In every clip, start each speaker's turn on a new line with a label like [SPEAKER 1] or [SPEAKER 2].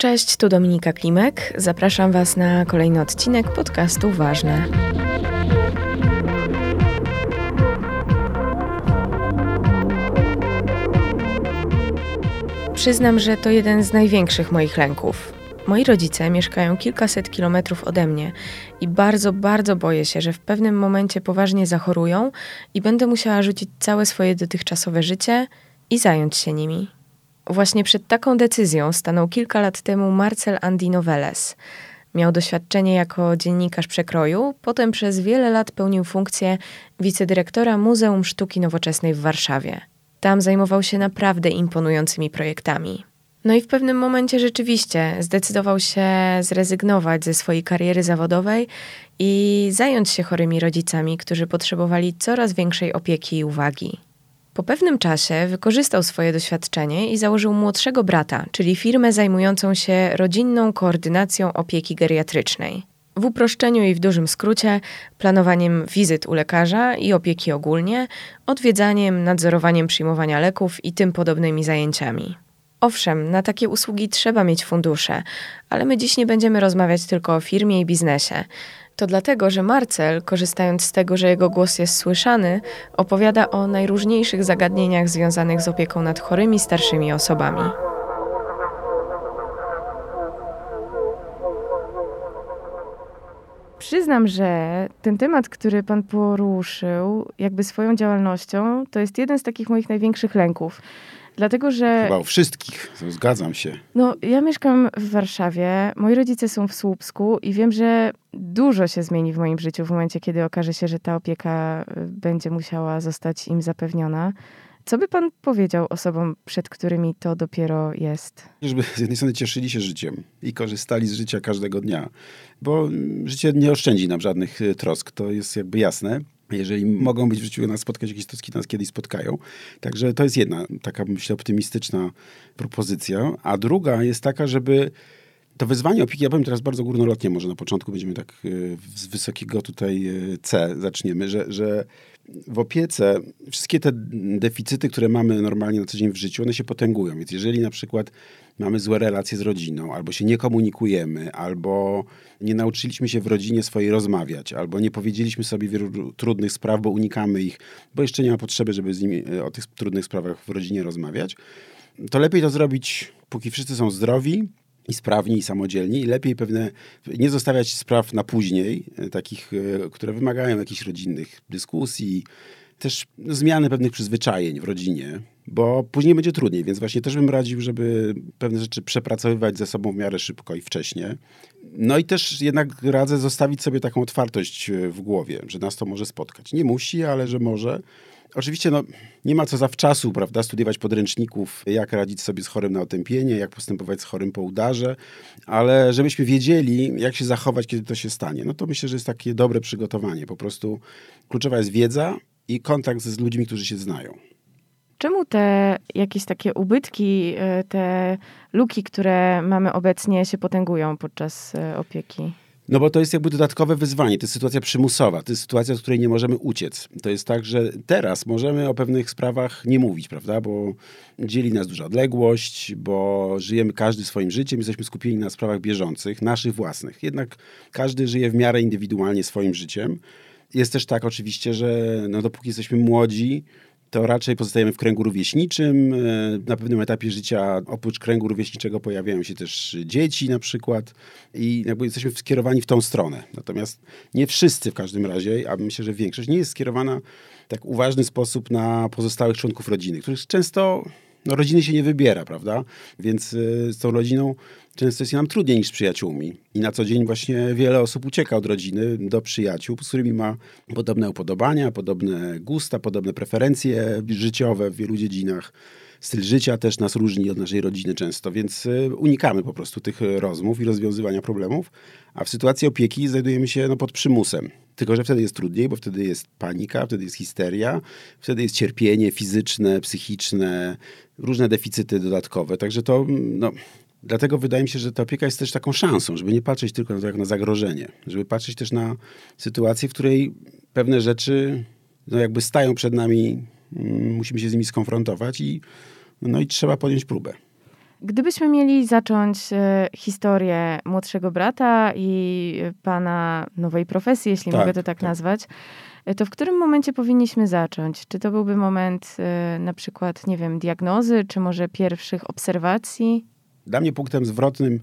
[SPEAKER 1] Cześć, tu Dominika Klimek. Zapraszam Was na kolejny odcinek podcastu Ważne. Przyznam, że to jeden z największych moich lęków. Moi rodzice mieszkają kilkaset kilometrów ode mnie i bardzo, bardzo boję się, że w pewnym momencie poważnie zachorują i będę musiała rzucić całe swoje dotychczasowe życie i zająć się nimi. Właśnie przed taką decyzją stanął kilka lat temu Marcel Andinoveles. Miał doświadczenie jako dziennikarz przekroju, potem przez wiele lat pełnił funkcję wicedyrektora Muzeum Sztuki Nowoczesnej w Warszawie. Tam zajmował się naprawdę imponującymi projektami. No i w pewnym momencie rzeczywiście zdecydował się zrezygnować ze swojej kariery zawodowej i zająć się chorymi rodzicami, którzy potrzebowali coraz większej opieki i uwagi. Po pewnym czasie wykorzystał swoje doświadczenie i założył młodszego brata, czyli firmę zajmującą się rodzinną koordynacją opieki geriatrycznej. W uproszczeniu i w dużym skrócie, planowaniem wizyt u lekarza i opieki ogólnie, odwiedzaniem, nadzorowaniem przyjmowania leków i tym podobnymi zajęciami. Owszem, na takie usługi trzeba mieć fundusze, ale my dziś nie będziemy rozmawiać tylko o firmie i biznesie. To dlatego, że Marcel, korzystając z tego, że jego głos jest słyszany, opowiada o najróżniejszych zagadnieniach związanych z opieką nad chorymi starszymi osobami. Przyznam, że ten temat, który pan poruszył, jakby swoją działalnością, to jest jeden z takich moich największych lęków. Dlatego, że.
[SPEAKER 2] Chyba u wszystkich, zgadzam się.
[SPEAKER 1] No, ja mieszkam w Warszawie, moi rodzice są w Słupsku i wiem, że dużo się zmieni w moim życiu w momencie, kiedy okaże się, że ta opieka y, będzie musiała zostać im zapewniona. Co by pan powiedział osobom, przed którymi to dopiero jest?
[SPEAKER 2] Żeby z jednej strony cieszyli się życiem i korzystali z życia każdego dnia, bo życie nie oszczędzi nam żadnych y, trosk, to jest jakby jasne jeżeli mogą być w życiu nas spotkać, jakieś stoski nas kiedyś spotkają. Także to jest jedna taka, myślę, optymistyczna propozycja. A druga jest taka, żeby to wyzwanie opieki, ja powiem teraz bardzo górnolotnie, może na początku będziemy tak e, z wysokiego tutaj e, C zaczniemy, że, że w opiece wszystkie te deficyty, które mamy normalnie na co dzień w życiu, one się potęgują. Więc jeżeli na przykład mamy złe relacje z rodziną, albo się nie komunikujemy, albo nie nauczyliśmy się w rodzinie swojej rozmawiać, albo nie powiedzieliśmy sobie wielu trudnych spraw, bo unikamy ich, bo jeszcze nie ma potrzeby, żeby z nimi e, o tych trudnych sprawach w rodzinie rozmawiać, to lepiej to zrobić, póki wszyscy są zdrowi, i sprawni, i samodzielni, i lepiej pewne, nie zostawiać spraw na później, e, takich, e, które wymagają jakichś rodzinnych dyskusji, też zmiany pewnych przyzwyczajeń w rodzinie, bo później będzie trudniej, więc właśnie też bym radził, żeby pewne rzeczy przepracowywać ze sobą w miarę szybko i wcześnie. No i też jednak radzę zostawić sobie taką otwartość e, w głowie, że nas to może spotkać. Nie musi, ale że może. Oczywiście no, nie ma co zawczasu prawda, studiować podręczników, jak radzić sobie z chorym na otępienie, jak postępować z chorym po udarze, ale żebyśmy wiedzieli, jak się zachować, kiedy to się stanie. No to myślę, że jest takie dobre przygotowanie. Po prostu kluczowa jest wiedza i kontakt z ludźmi, którzy się znają.
[SPEAKER 1] Czemu te jakieś takie ubytki, e, te luki, które mamy obecnie, się potęgują podczas e, opieki?
[SPEAKER 2] No bo to jest jakby dodatkowe wyzwanie, to jest sytuacja przymusowa, to jest sytuacja, z której nie możemy uciec. To jest tak, że teraz możemy o pewnych sprawach nie mówić, prawda, bo dzieli nas duża odległość, bo żyjemy każdy swoim życiem, jesteśmy skupieni na sprawach bieżących, naszych własnych. Jednak każdy żyje w miarę indywidualnie swoim życiem. Jest też tak oczywiście, że no, dopóki jesteśmy młodzi, to raczej pozostajemy w kręgu rówieśniczym. E, na pewnym etapie życia oprócz kręgu rówieśniczego pojawiają się też dzieci na przykład i jakby jesteśmy skierowani w tą stronę. Natomiast nie wszyscy w każdym razie, a myślę, że większość nie jest skierowana w tak uważny sposób na pozostałych członków rodziny, których często no, rodziny się nie wybiera, prawda? Więc y, z tą rodziną często jest nam trudniej niż z przyjaciółmi. I na co dzień właśnie wiele osób ucieka od rodziny do przyjaciół, z którymi ma podobne upodobania, podobne gusta, podobne preferencje życiowe w wielu dziedzinach. Styl życia też nas różni od naszej rodziny często, więc y, unikamy po prostu tych rozmów i rozwiązywania problemów, a w sytuacji opieki znajdujemy się no, pod przymusem. Tylko, że wtedy jest trudniej, bo wtedy jest panika, wtedy jest histeria, wtedy jest cierpienie fizyczne, psychiczne, różne deficyty dodatkowe. Także to, no, dlatego wydaje mi się, że ta opieka jest też taką szansą, żeby nie patrzeć tylko na to jak na zagrożenie, żeby patrzeć też na sytuację, w której pewne rzeczy no, jakby stają przed nami, mm, musimy się z nimi skonfrontować i, no i trzeba podjąć próbę.
[SPEAKER 1] Gdybyśmy mieli zacząć e, historię młodszego brata i pana nowej profesji, jeśli tak, mogę to tak, tak, nazwać, e, to w którym momencie powinniśmy zacząć? Czy to byłby moment e, na przykład, nie wiem, diagnozy, czy może pierwszych obserwacji?
[SPEAKER 2] Dla mnie punktem zwrotnym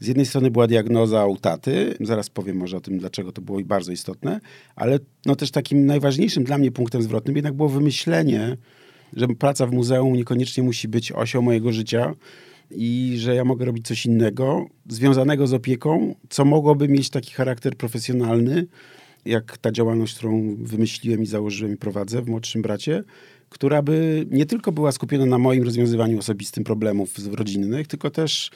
[SPEAKER 2] z jednej strony była diagnoza u taty, zaraz powiem może o tym, dlaczego to było bardzo istotne, ale no też takim najważniejszym dla mnie punktem zwrotnym jednak było wymyślenie, że praca w muzeum niekoniecznie musi być osią mojego życia i że ja mogę robić coś innego, związanego z opieką, co mogłoby mieć taki charakter profesjonalny, jak ta działalność, którą wymyśliłem i założyłem i prowadzę w młodszym bracie, która by nie tylko była skupiona na moim rozwiązywaniu osobistym problemów rodzinnych, tylko też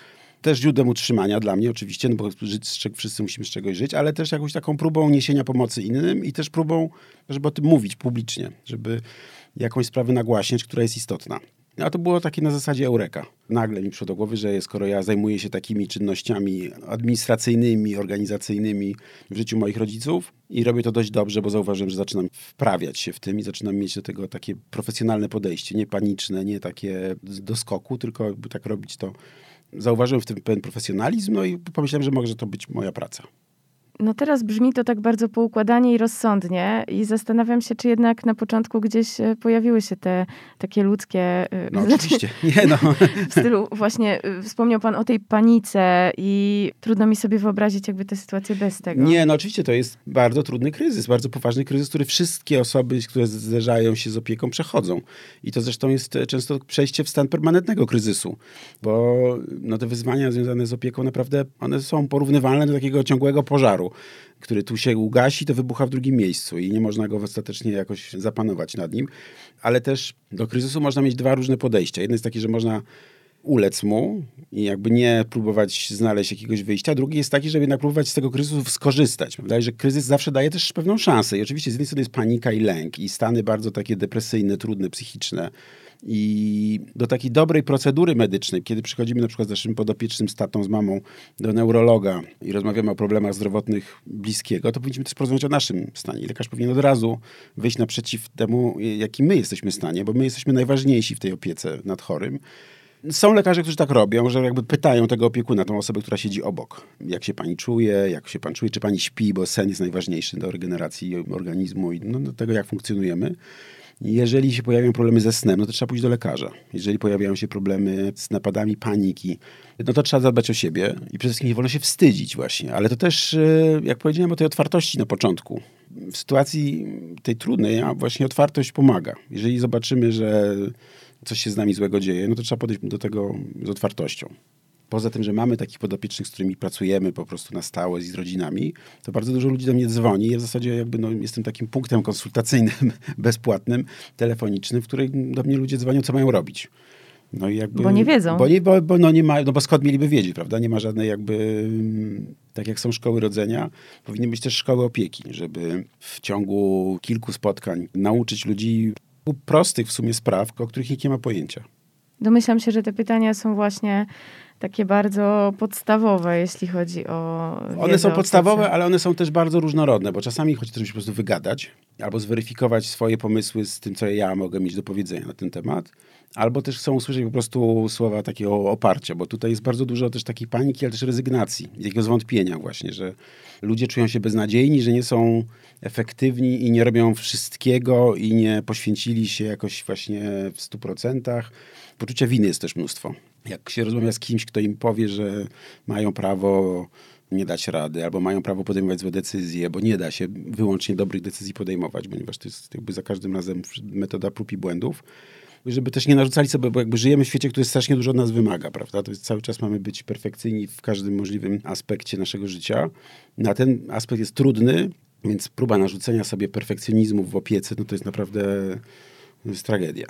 [SPEAKER 2] też źródłem utrzymania dla mnie oczywiście, no bo żyć, wszyscy musimy z czegoś żyć, ale też jakąś taką próbą niesienia pomocy innym i też próbą, żeby o tym mówić publicznie, żeby jakąś sprawę nagłaśniać, która jest istotna. A to było takie na zasadzie eureka. Nagle mi przyszło do głowy, że skoro ja zajmuję się takimi czynnościami administracyjnymi, organizacyjnymi w życiu moich rodziców i robię to dość dobrze, bo zauważyłem, że zaczynam wprawiać się w tym i zaczynam mieć do tego takie profesjonalne podejście, nie paniczne, nie takie do skoku, tylko tak robić to. Zauważyłem w tym pewien profesjonalizm, no i pomyślałem, że może to być moja praca.
[SPEAKER 1] No teraz brzmi to tak bardzo poukładanie i rozsądnie i zastanawiam się, czy jednak na początku gdzieś e, pojawiły się te takie ludzkie...
[SPEAKER 2] E, no znaczy, oczywiście, nie no.
[SPEAKER 1] W stylu właśnie, e, wspomniał pan o tej panice i trudno mi sobie wyobrazić jakby tę sytuację bez tego.
[SPEAKER 2] Nie, no oczywiście to jest bardzo trudny kryzys, bardzo poważny kryzys, który wszystkie osoby, które zderzają się z opieką przechodzą. I to zresztą jest często przejście w stan permanentnego kryzysu, bo no, te wyzwania związane z opieką naprawdę, one są porównywalne do takiego ciągłego pożaru który tu się ugasi, to wybucha w drugim miejscu i nie można go ostatecznie jakoś zapanować nad nim. Ale też do kryzysu można mieć dwa różne podejścia. Jedno jest takie, że można ulec mu i jakby nie próbować znaleźć jakiegoś wyjścia. Drugi jest taki, żeby jednak próbować z tego kryzysu skorzystać. Wydaje że kryzys zawsze daje też pewną szansę. I oczywiście z jednej strony jest panika i lęk i stany bardzo takie depresyjne, trudne, psychiczne i do takiej dobrej procedury medycznej, kiedy przychodzimy na przykład z naszym podopiecznym, z tatą, z mamą do neurologa i rozmawiamy o problemach zdrowotnych bliskiego, to powinniśmy też porozmawiać o naszym stanie. Lekarz powinien od razu wyjść naprzeciw temu, jaki my jesteśmy w stanie, bo my jesteśmy najważniejsi w tej opiece nad chorym. Są lekarze, którzy tak robią, że jakby pytają tego opiekuna, tą osobę, która siedzi obok. Jak się pani czuje, jak się pan czuje, czy pani śpi, bo sen jest najważniejszy do regeneracji organizmu i no, do tego, jak funkcjonujemy. Jeżeli się pojawiają problemy ze snem, no to trzeba pójść do lekarza. Jeżeli pojawiają się problemy z napadami paniki, no to trzeba zadbać o siebie i przede wszystkim nie wolno się wstydzić właśnie. Ale to też, e, jak powiedziałem o tej otwartości na początku. W sytuacji tej trudnej, właśnie otwartość pomaga. Jeżeli zobaczymy, że coś się z nami złego dzieje, no to trzeba podejść do tego z otwartością poza tym, że mamy takich podopiecznych, z którymi pracujemy po prostu na stałe z rodzinami, to bardzo dużo ludzi do mnie dzwoni. Ja w zasadzie jakby no, jestem takim punktem konsultacyjnym, bezpłatnym, telefonicznym, w którym do mnie ludzie dzwonią, co mają robić.
[SPEAKER 1] No i jakby, bo nie wiedzą.
[SPEAKER 2] Bo, nie, bo, bo, no nie ma, no bo skąd mieliby wiedzieć, prawda? Nie ma żadnej jakby, tak jak są szkoły rodzenia, powinny być też szkoły opieki, żeby w ciągu kilku spotkań nauczyć ludzi prostych w sumie spraw, o których nikt nie ma pojęcia.
[SPEAKER 1] Domyślam się, że te pytania są właśnie takie bardzo podstawowe, jeśli chodzi o.
[SPEAKER 2] One są podstawowe, ale one są też bardzo różnorodne, bo czasami chodzi się po prostu wygadać albo zweryfikować swoje pomysły z tym, co ja mogę mieć do powiedzenia na ten temat. Albo też chcą usłyszeć po prostu słowa takiego oparcia, bo tutaj jest bardzo dużo też takiej paniki, ale też rezygnacji, jakiegoś zwątpienia właśnie, że ludzie czują się beznadziejni, że nie są efektywni i nie robią wszystkiego i nie poświęcili się jakoś właśnie w stu procentach. Poczucia winy jest też mnóstwo. Jak się rozmawia z kimś, kto im powie, że mają prawo nie dać rady, albo mają prawo podejmować złe decyzje, bo nie da się wyłącznie dobrych decyzji podejmować, ponieważ to jest jakby za każdym razem metoda prób i błędów. Żeby też nie narzucali sobie, bo jakby żyjemy w świecie, który strasznie dużo od nas wymaga, prawda? To jest cały czas mamy być perfekcyjni w każdym możliwym aspekcie naszego życia. Na ten aspekt jest trudny, więc próba narzucenia sobie perfekcjonizmu w opiece, no to jest naprawdę to jest tragedia.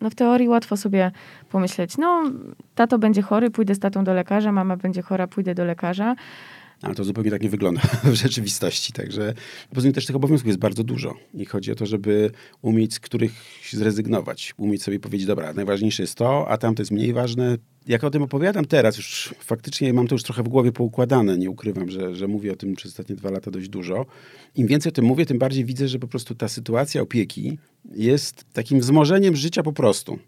[SPEAKER 1] No w teorii łatwo sobie pomyśleć, no tato będzie chory, pójdę z tatą do lekarza, mama będzie chora, pójdę do lekarza.
[SPEAKER 2] Ale to zupełnie tak nie wygląda w rzeczywistości. Także poza tym też tych obowiązków jest bardzo dużo. I chodzi o to, żeby umieć z których zrezygnować. Umieć sobie powiedzieć, dobra, najważniejsze jest to, a tam to jest mniej ważne. Jak o tym opowiadam teraz, już faktycznie mam to już trochę w głowie poukładane. Nie ukrywam, że, że mówię o tym przez ostatnie dwa lata dość dużo. Im więcej o tym mówię, tym bardziej widzę, że po prostu ta sytuacja opieki jest takim wzmożeniem życia po prostu.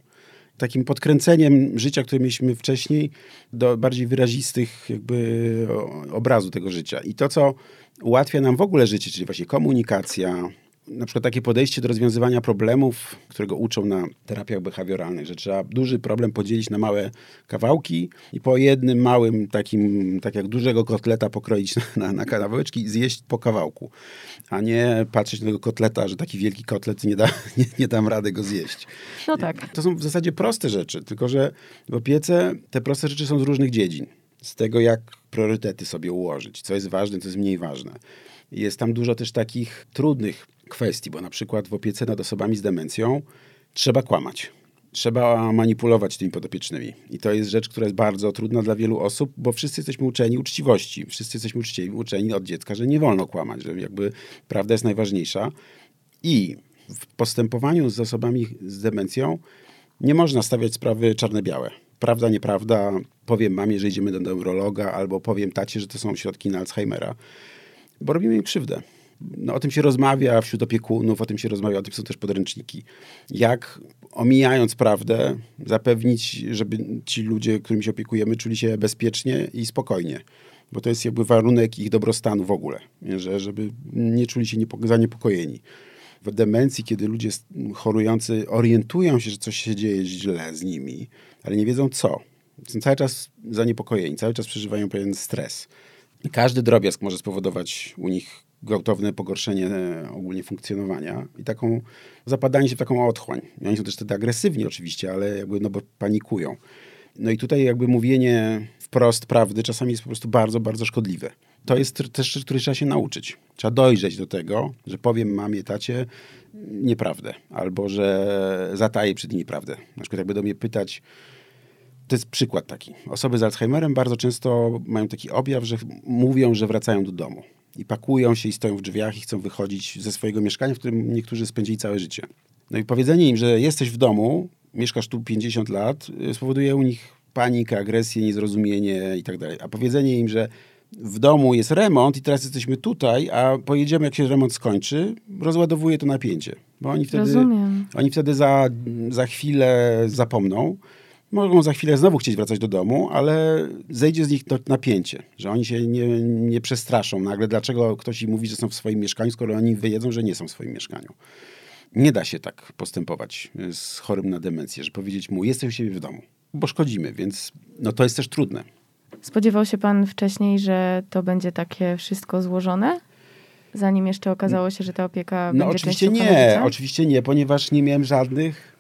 [SPEAKER 2] Takim podkręceniem życia, które mieliśmy wcześniej, do bardziej wyrazistych jakby obrazu tego życia. I to, co ułatwia nam w ogóle życie, czyli właśnie komunikacja, na przykład takie podejście do rozwiązywania problemów, którego uczą na terapiach behawioralnych, że trzeba duży problem podzielić na małe kawałki i po jednym małym takim, tak jak dużego kotleta pokroić na, na, na kawałeczki i zjeść po kawałku, a nie patrzeć na tego kotleta, że taki wielki kotlet nie, da, nie, nie dam rady go zjeść.
[SPEAKER 1] No tak.
[SPEAKER 2] To są w zasadzie proste rzeczy, tylko że w opiece te proste rzeczy są z różnych dziedzin. Z tego, jak priorytety sobie ułożyć, co jest ważne, co jest mniej ważne. Jest tam dużo też takich trudnych kwestii, bo na przykład w opiece nad osobami z demencją trzeba kłamać. Trzeba manipulować tymi podopiecznymi. I to jest rzecz, która jest bardzo trudna dla wielu osób, bo wszyscy jesteśmy uczeni uczciwości. Wszyscy jesteśmy uczeni od dziecka, że nie wolno kłamać, że jakby prawda jest najważniejsza. I w postępowaniu z osobami z demencją nie można stawiać sprawy czarne-białe. Prawda, nieprawda, powiem mamie, że idziemy do neurologa, albo powiem tacie, że to są środki na Alzheimera, bo robimy im krzywdę no, o tym się rozmawia wśród opiekunów, o tym się rozmawia, o tym są też podręczniki. Jak omijając prawdę, zapewnić, żeby ci ludzie, którymi się opiekujemy, czuli się bezpiecznie i spokojnie. Bo to jest jakby warunek ich dobrostanu w ogóle, że, żeby nie czuli się zaniepokojeni. W demencji, kiedy ludzie chorujący orientują się, że coś się dzieje źle z nimi, ale nie wiedzą co, są cały czas zaniepokojeni, cały czas przeżywają pewien stres. Każdy drobiazg może spowodować u nich gwałtowne pogorszenie e, ogólnie funkcjonowania i taką zapadanie się w taką otchłań. I oni są też wtedy agresywni oczywiście, ale jakby no bo panikują. No i tutaj jakby mówienie wprost prawdy czasami jest po prostu bardzo, bardzo szkodliwe. To jest też rzecz, której trzeba się nauczyć. Trzeba dojrzeć do tego, że powiem mamie, tacie nieprawdę, albo że zataję przed nimi prawdę. Na przykład jakby do mnie pytać, to jest przykład taki. Osoby z Alzheimerem bardzo często mają taki objaw, że mówią, że wracają do domu i pakują się i stoją w drzwiach i chcą wychodzić ze swojego mieszkania, w którym niektórzy spędzili całe życie. No i powiedzenie im, że jesteś w domu, mieszkasz tu 50 lat, y, spowoduje u nich panikę, agresję, niezrozumienie i tak dalej. A powiedzenie im, że w domu jest remont i teraz jesteśmy tutaj, a pojedziemy, jak się remont skończy, rozładowuje to napięcie. Bo oni wtedy, oni wtedy za, za chwilę zapomną mogą za chwilę znowu chcieć wracać do domu, ale zejdzie z nich to napięcie, że oni się nie, nie przestraszą nagle, dlaczego ktoś im mówi, że są w swoim mieszkaniu, skoro oni wyjedzą, że nie są w swoim mieszkaniu. Nie da się tak postępować z chorym na demencję, że powiedzieć mu, jesteś u siebie w domu, bo szkodzimy, więc no to jest też trudne.
[SPEAKER 1] Spodziewał się pan wcześniej, że to będzie takie wszystko złożone? Zanim jeszcze okazało się, że ta opieka
[SPEAKER 2] no,
[SPEAKER 1] będzie
[SPEAKER 2] oczywiście nie, oczywiście nie, ponieważ nie miałem żadnych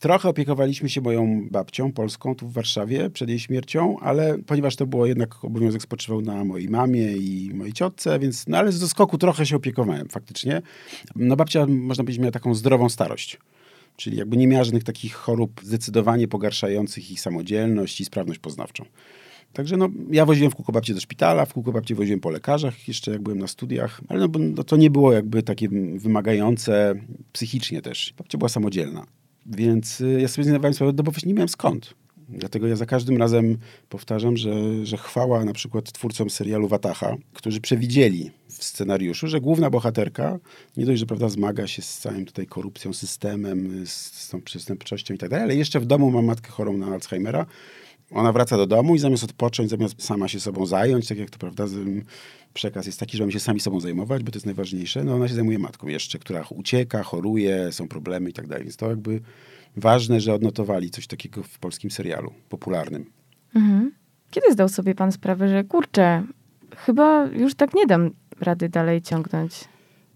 [SPEAKER 2] Trochę opiekowaliśmy się moją babcią polską tu w Warszawie przed jej śmiercią, ale ponieważ to było jednak obowiązek spoczywał na mojej mamie i mojej ciotce, więc no ale z skoku trochę się opiekowałem faktycznie. No babcia, można powiedzieć, miała taką zdrową starość. Czyli jakby nie miała żadnych takich chorób zdecydowanie pogarszających ich samodzielność i sprawność poznawczą. Także no, ja woziłem w kółko babcię do szpitala, w kółko babcię woziłem po lekarzach, jeszcze jak byłem na studiach, ale no, no, to nie było jakby takie wymagające psychicznie też. Babcia była samodzielna. Więc y, ja sobie zdawałem sprawę, no bo nie miałem skąd. Dlatego ja za każdym razem powtarzam, że, że chwała na przykład twórcom serialu Wataha, którzy przewidzieli w scenariuszu, że główna bohaterka nie dość, że prawda, zmaga się z całym tutaj korupcją, systemem, z, z tą przestępczością i tak dalej, ale jeszcze w domu ma matkę chorą na Alzheimera. Ona wraca do domu i zamiast odpocząć, zamiast sama się sobą zająć, tak jak to prawda, przekaz jest taki, że mamy się sami sobą zajmować, bo to jest najważniejsze. No ona się zajmuje matką jeszcze, która ucieka, choruje, są problemy i tak dalej. Więc to jakby ważne, że odnotowali coś takiego w polskim serialu popularnym.
[SPEAKER 1] Mhm. Kiedy zdał sobie pan sprawę, że kurczę, chyba już tak nie dam rady dalej ciągnąć?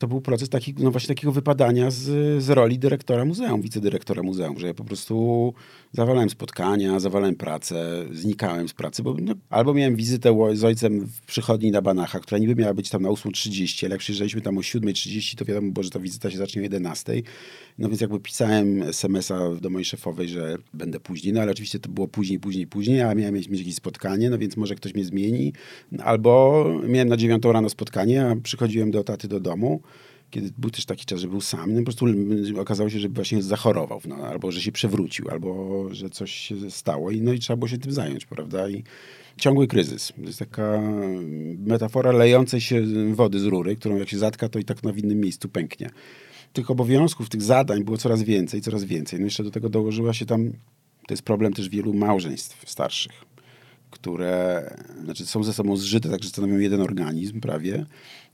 [SPEAKER 2] to był proces taki, no właśnie takiego wypadania z, z roli dyrektora muzeum, wicedyrektora muzeum, że ja po prostu zawalałem spotkania, zawalałem pracę, znikałem z pracy, bo no, albo miałem wizytę z ojcem w przychodni na Banacha, która niby miała być tam na 8.30, ale jak przyjeżdżaliśmy tam o 7.30, to wiadomo było, że ta wizyta się zacznie o 11.00. No więc jakby pisałem SMS-a do mojej szefowej, że będę później, no ale oczywiście to było później, później, później, a miałem mieć, jakieś spotkanie, no więc może ktoś mnie zmieni. Albo miałem na 9 rano spotkanie, a przychodziłem do taty do domu kiedy był też taki czas, że był sam, no po prostu okazało się, że właśnie zachorował, no, albo że się przewrócił, albo że coś się stało i, no, i trzeba było się tym zająć, prawda? I ciągły kryzys. To jest taka metafora lejącej się wody z rury, którą jak się zatka, to i tak na w innym miejscu pęknie. tych obowiązków, tych zadań było coraz więcej, coraz więcej. No jeszcze do tego dołożyła się tam, to jest problem też wielu małżeństw starszych, które znaczy są ze sobą zżyte, także stanowią jeden organizm prawie,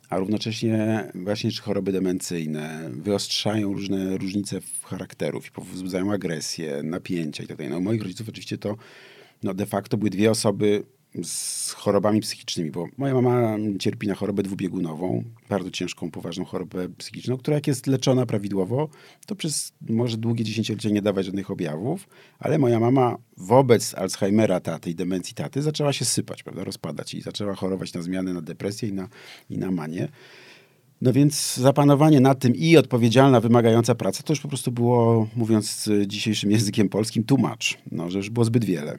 [SPEAKER 2] a równocześnie właśnie czy choroby demencyjne wyostrzają różne różnice charakterów i wzbudzają agresję, napięcia itd. Tak no, u moich rodziców oczywiście to no, de facto były dwie osoby z chorobami psychicznymi, bo moja mama cierpi na chorobę dwubiegunową, bardzo ciężką, poważną chorobę psychiczną, która jak jest leczona prawidłowo, to przez może długie dziesięciolecia nie dawać żadnych objawów, ale moja mama wobec Alzheimera taty i demencji taty zaczęła się sypać, prawda, rozpadać i zaczęła chorować na zmiany, na depresję i na, i na manię. No więc zapanowanie nad tym i odpowiedzialna, wymagająca praca, to już po prostu było, mówiąc dzisiejszym językiem polskim, tłumacz, no, że już było zbyt wiele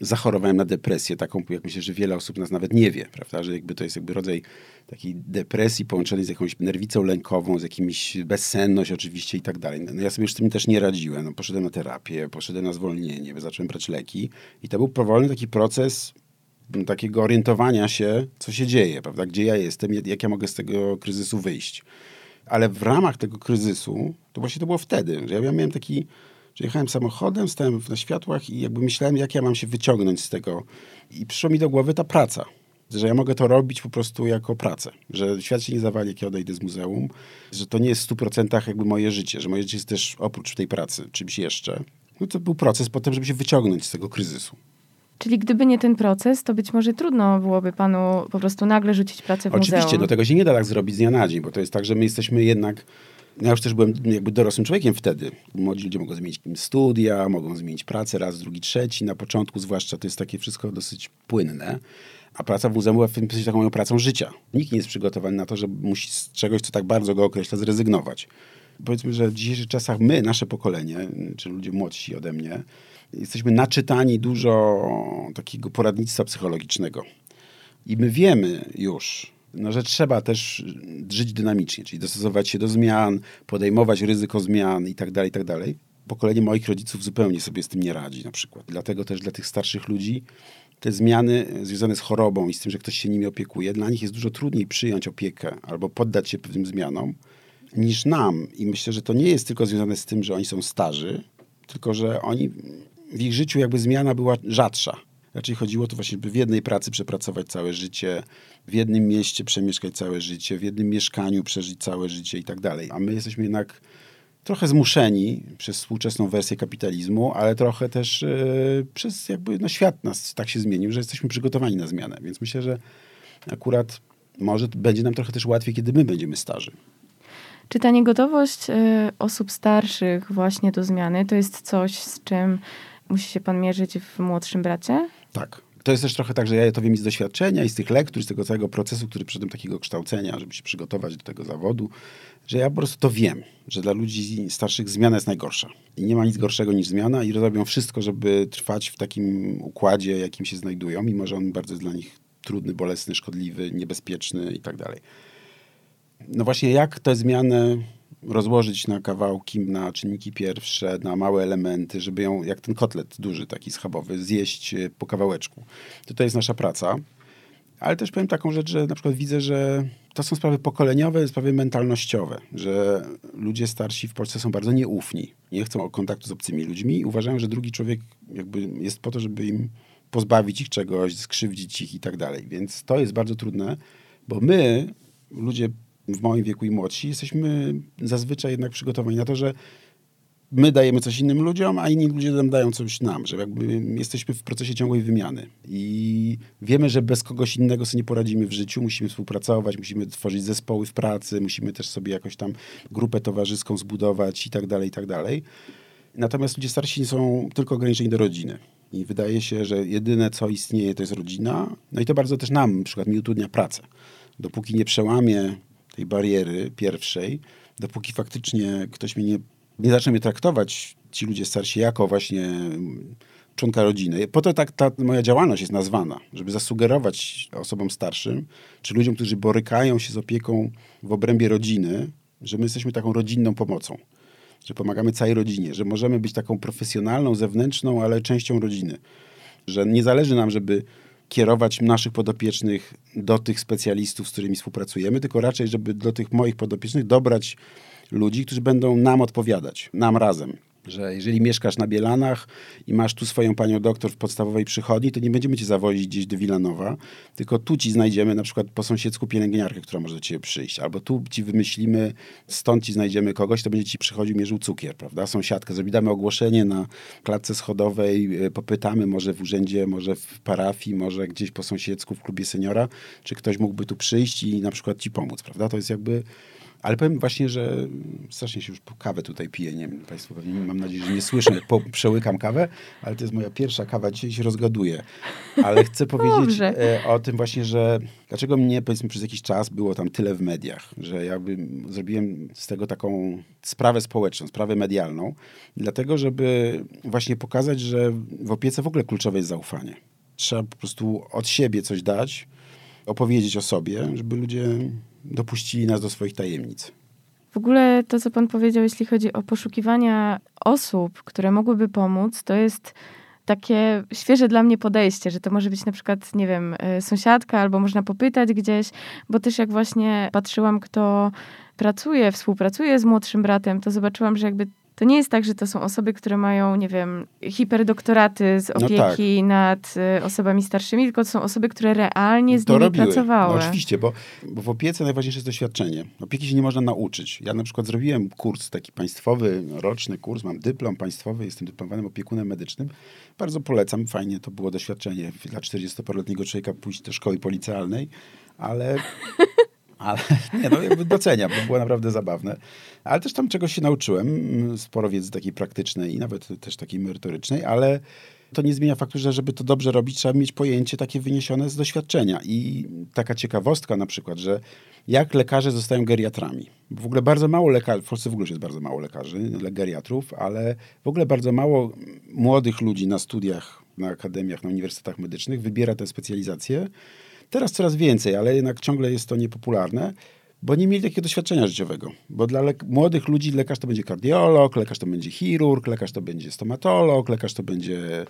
[SPEAKER 2] zachorowałem na depresję, taką, jak myślę, że wiele osób nas nawet nie wie, prawda, że jakby to jest jakby rodzaj takiej depresji połączonej z jakąś nerwicą lękową, z jakimś bezsenność oczywiście i tak dalej. No ja sobie już z tym też nie radziłem. No, poszedłem na terapię, poszedłem na zwolnienie, zacząłem brać leki i to był powolny taki proces takiego orientowania się, co się dzieje, prawda, gdzie ja jestem, jak ja mogę z tego kryzysu wyjść. Ale w ramach tego kryzysu, to właśnie to było wtedy, że ja miałem taki że jechałem samochodem, stałem na światłach i jakby myślałem, jak ja mam się wyciągnąć z tego. I przyszło mi do głowy ta praca. Że ja mogę to robić po prostu jako pracę. Że świat się nie zawali, jak ja odejdę z muzeum. Że to nie jest w stu procentach jakby moje życie. Że moje życie jest też oprócz tej pracy czymś jeszcze. No to był proces potem, żeby się wyciągnąć z tego kryzysu.
[SPEAKER 1] Czyli gdyby nie ten proces, to być może trudno byłoby panu po prostu nagle rzucić pracę w
[SPEAKER 2] Oczywiście,
[SPEAKER 1] muzeum.
[SPEAKER 2] Oczywiście, no tego się nie da tak zrobić z dnia na dzień, bo to jest tak, że my jesteśmy jednak ja już też byłem jakby dorosłym człowiekiem wtedy. Młodzi ludzie mogą zmienić studia, mogą zmienić pracę raz, drugi, trzeci. Na początku zwłaszcza to jest takie wszystko dosyć płynne. A praca w muzeum była w tym sensie taką moją pracą życia. Nikt nie jest przygotowany na to, że musi z czegoś, co tak bardzo go określa, zrezygnować. Powiedzmy, że w dzisiejszych czasach my, nasze pokolenie, czy ludzie młodsi ode mnie, jesteśmy naczytani dużo takiego poradnictwa psychologicznego. I my wiemy już, no, że trzeba też żyć dynamicznie, czyli dostosować się do zmian, podejmować ryzyko zmian i tak dalej, i tak dalej. Pokolenie moich rodziców zupełnie sobie z tym nie radzi na przykład. Dlatego też dla tych starszych ludzi te zmiany związane z chorobą i z tym, że ktoś się nimi opiekuje, dla nich jest dużo trudniej przyjąć opiekę albo poddać się pewnym zmianom niż nam. I myślę, że to nie jest tylko związane z tym, że oni są starzy, tylko że oni w ich życiu jakby zmiana była rzadsza. Raczej chodziło to właśnie, by w jednej pracy przepracować całe życie, w jednym mieście przemieszkać całe życie, w jednym mieszkaniu przeżyć całe życie i tak dalej. A my jesteśmy jednak trochę zmuszeni przez współczesną wersję kapitalizmu, ale trochę też yy, przez jakby no, świat nas tak się zmienił, że jesteśmy przygotowani na zmianę. Więc myślę, że akurat może będzie nam trochę też łatwiej, kiedy my będziemy starzy.
[SPEAKER 1] Czy ta niegotowość y, osób starszych właśnie do zmiany to jest coś, z czym musi się pan mierzyć w młodszym bracie?
[SPEAKER 2] Tak. To jest też trochę tak, że ja to wiem z doświadczenia, i z tych lektur, z tego całego procesu, który przyszedłem takiego kształcenia, żeby się przygotować do tego zawodu, że ja po prostu to wiem, że dla ludzi starszych zmiana jest najgorsza. I nie ma nic gorszego niż zmiana i robią wszystko, żeby trwać w takim układzie, jakim się znajdują, mimo że on bardzo jest dla nich trudny, bolesny, szkodliwy, niebezpieczny i tak dalej. No właśnie jak te zmiany rozłożyć na kawałki, na czynniki pierwsze, na małe elementy, żeby ją, jak ten kotlet duży, taki schabowy, zjeść e, po kawałeczku. To, to jest nasza praca. Ale też powiem taką rzecz, że na przykład widzę, że to są sprawy pokoleniowe, sprawy mentalnościowe, że ludzie starsi w Polsce są bardzo nieufni. Nie chcą kontaktu z obcymi ludźmi i uważają, że drugi człowiek jakby jest po to, żeby im pozbawić ich czegoś, skrzywdzić ich i tak dalej. Więc to jest bardzo trudne, bo my, ludzie w moim wieku i młodsi, jesteśmy zazwyczaj jednak przygotowani na to, że my dajemy coś innym ludziom, a inni ludzie nam dają coś nam, że jakby jesteśmy w procesie ciągłej wymiany. I wiemy, że bez kogoś innego sobie nie poradzimy w życiu, musimy współpracować, musimy tworzyć zespoły w pracy, musimy też sobie jakoś tam grupę towarzyską zbudować i tak dalej, i tak dalej. Natomiast ludzie starsi są tylko ograniczeni do rodziny. I wydaje się, że jedyne, co istnieje, to jest rodzina. No i to bardzo też nam, na przykład, mi utrudnia pracę. Dopóki nie przełamię tej bariery pierwszej, dopóki faktycznie ktoś mnie nie, nie zacznie mnie traktować, ci ludzie starsi, jako właśnie członka rodziny. Po to tak ta moja działalność jest nazwana, żeby zasugerować osobom starszym, czy ludziom, którzy borykają się z opieką w obrębie rodziny, że my jesteśmy taką rodzinną pomocą, że pomagamy całej rodzinie, że możemy być taką profesjonalną, zewnętrzną, ale częścią rodziny. Że nie zależy nam, żeby kierować naszych podopiecznych do tych specjalistów, z którymi współpracujemy, tylko raczej, żeby do tych moich podopiecznych dobrać ludzi, którzy będą nam odpowiadać, nam razem że jeżeli mieszkasz na Bielanach i masz tu swoją panią doktor w podstawowej przychodni, to nie będziemy cię zawozić gdzieś do Wilanowa, tylko tu ci znajdziemy na przykład po sąsiedzku pielęgniarkę, która może do ciebie przyjść, albo tu ci wymyślimy, stąd ci znajdziemy kogoś, to będzie ci przychodził, mierzył cukier, prawda? Sąsiadkę, zrobimy ogłoszenie na klatce schodowej, e, popytamy może w urzędzie, może w parafii, może gdzieś po sąsiedzku w klubie seniora, czy ktoś mógłby tu przyjść i na przykład ci pomóc, prawda? To jest jakby ale powiem właśnie, że strasznie się już po kawę tutaj piję. Nie wiem, Państwo pewnie mam nadzieję, że nie słyszą, jak po, przełykam kawę, ale to jest moja pierwsza kawa, dzisiaj się rozgaduję. Ale chcę powiedzieć e, o tym właśnie, że dlaczego mnie powiedzmy przez jakiś czas było tam tyle w mediach, że jakby zrobiłem z tego taką sprawę społeczną, sprawę medialną, dlatego żeby właśnie pokazać, że w opiece w ogóle kluczowe jest zaufanie. Trzeba po prostu od siebie coś dać, opowiedzieć o sobie, żeby ludzie dopuścili nas do swoich tajemnic.
[SPEAKER 1] W ogóle to, co pan powiedział, jeśli chodzi o poszukiwania osób, które mogłyby pomóc, to jest takie świeże dla mnie podejście, że to może być na przykład, nie wiem, e, sąsiadka, albo można popytać gdzieś, bo też jak właśnie patrzyłam, kto pracuje, współpracuje z młodszym bratem, to zobaczyłam, że jakby to nie jest tak, że to są osoby, które mają, nie wiem, hiperdoktoraty z opieki no tak. nad y, osobami starszymi, tylko to są osoby, które realnie z to nimi robiły. pracowały.
[SPEAKER 2] No oczywiście, bo, bo w opiece najważniejsze jest doświadczenie. Opieki się nie można nauczyć. Ja na przykład zrobiłem kurs taki państwowy, roczny kurs, mam dyplom państwowy, jestem dyplomowanym opiekunem medycznym. Bardzo polecam, fajnie to było doświadczenie dla 40-paroletniego człowieka pójść do szkoły policjalnej, ale ale nie, no jakby doceniam, bo było naprawdę zabawne. Ale też tam czegoś się nauczyłem, mm, sporo wiedzy takiej praktycznej i nawet też takiej merytorycznej, ale to nie zmienia faktu, że żeby to dobrze robić, trzeba mieć pojęcie takie wyniesione z doświadczenia. I taka ciekawostka na przykład, że jak lekarze zostają geriatrami. W ogóle bardzo mało lekarzy, w Polsce w ogóle jest bardzo mało lekarzy, geriatrów, ale w ogóle bardzo mało młodych ludzi na studiach, na akademiach, na uniwersytetach medycznych wybiera tę specjalizację Teraz coraz więcej, ale jednak ciągle jest to niepopularne, bo nie mieli takiego doświadczenia życiowego. Bo dla młodych ludzi lekarz to będzie kardiolog, lekarz to będzie chirurg, lekarz to będzie stomatolog, lekarz to będzie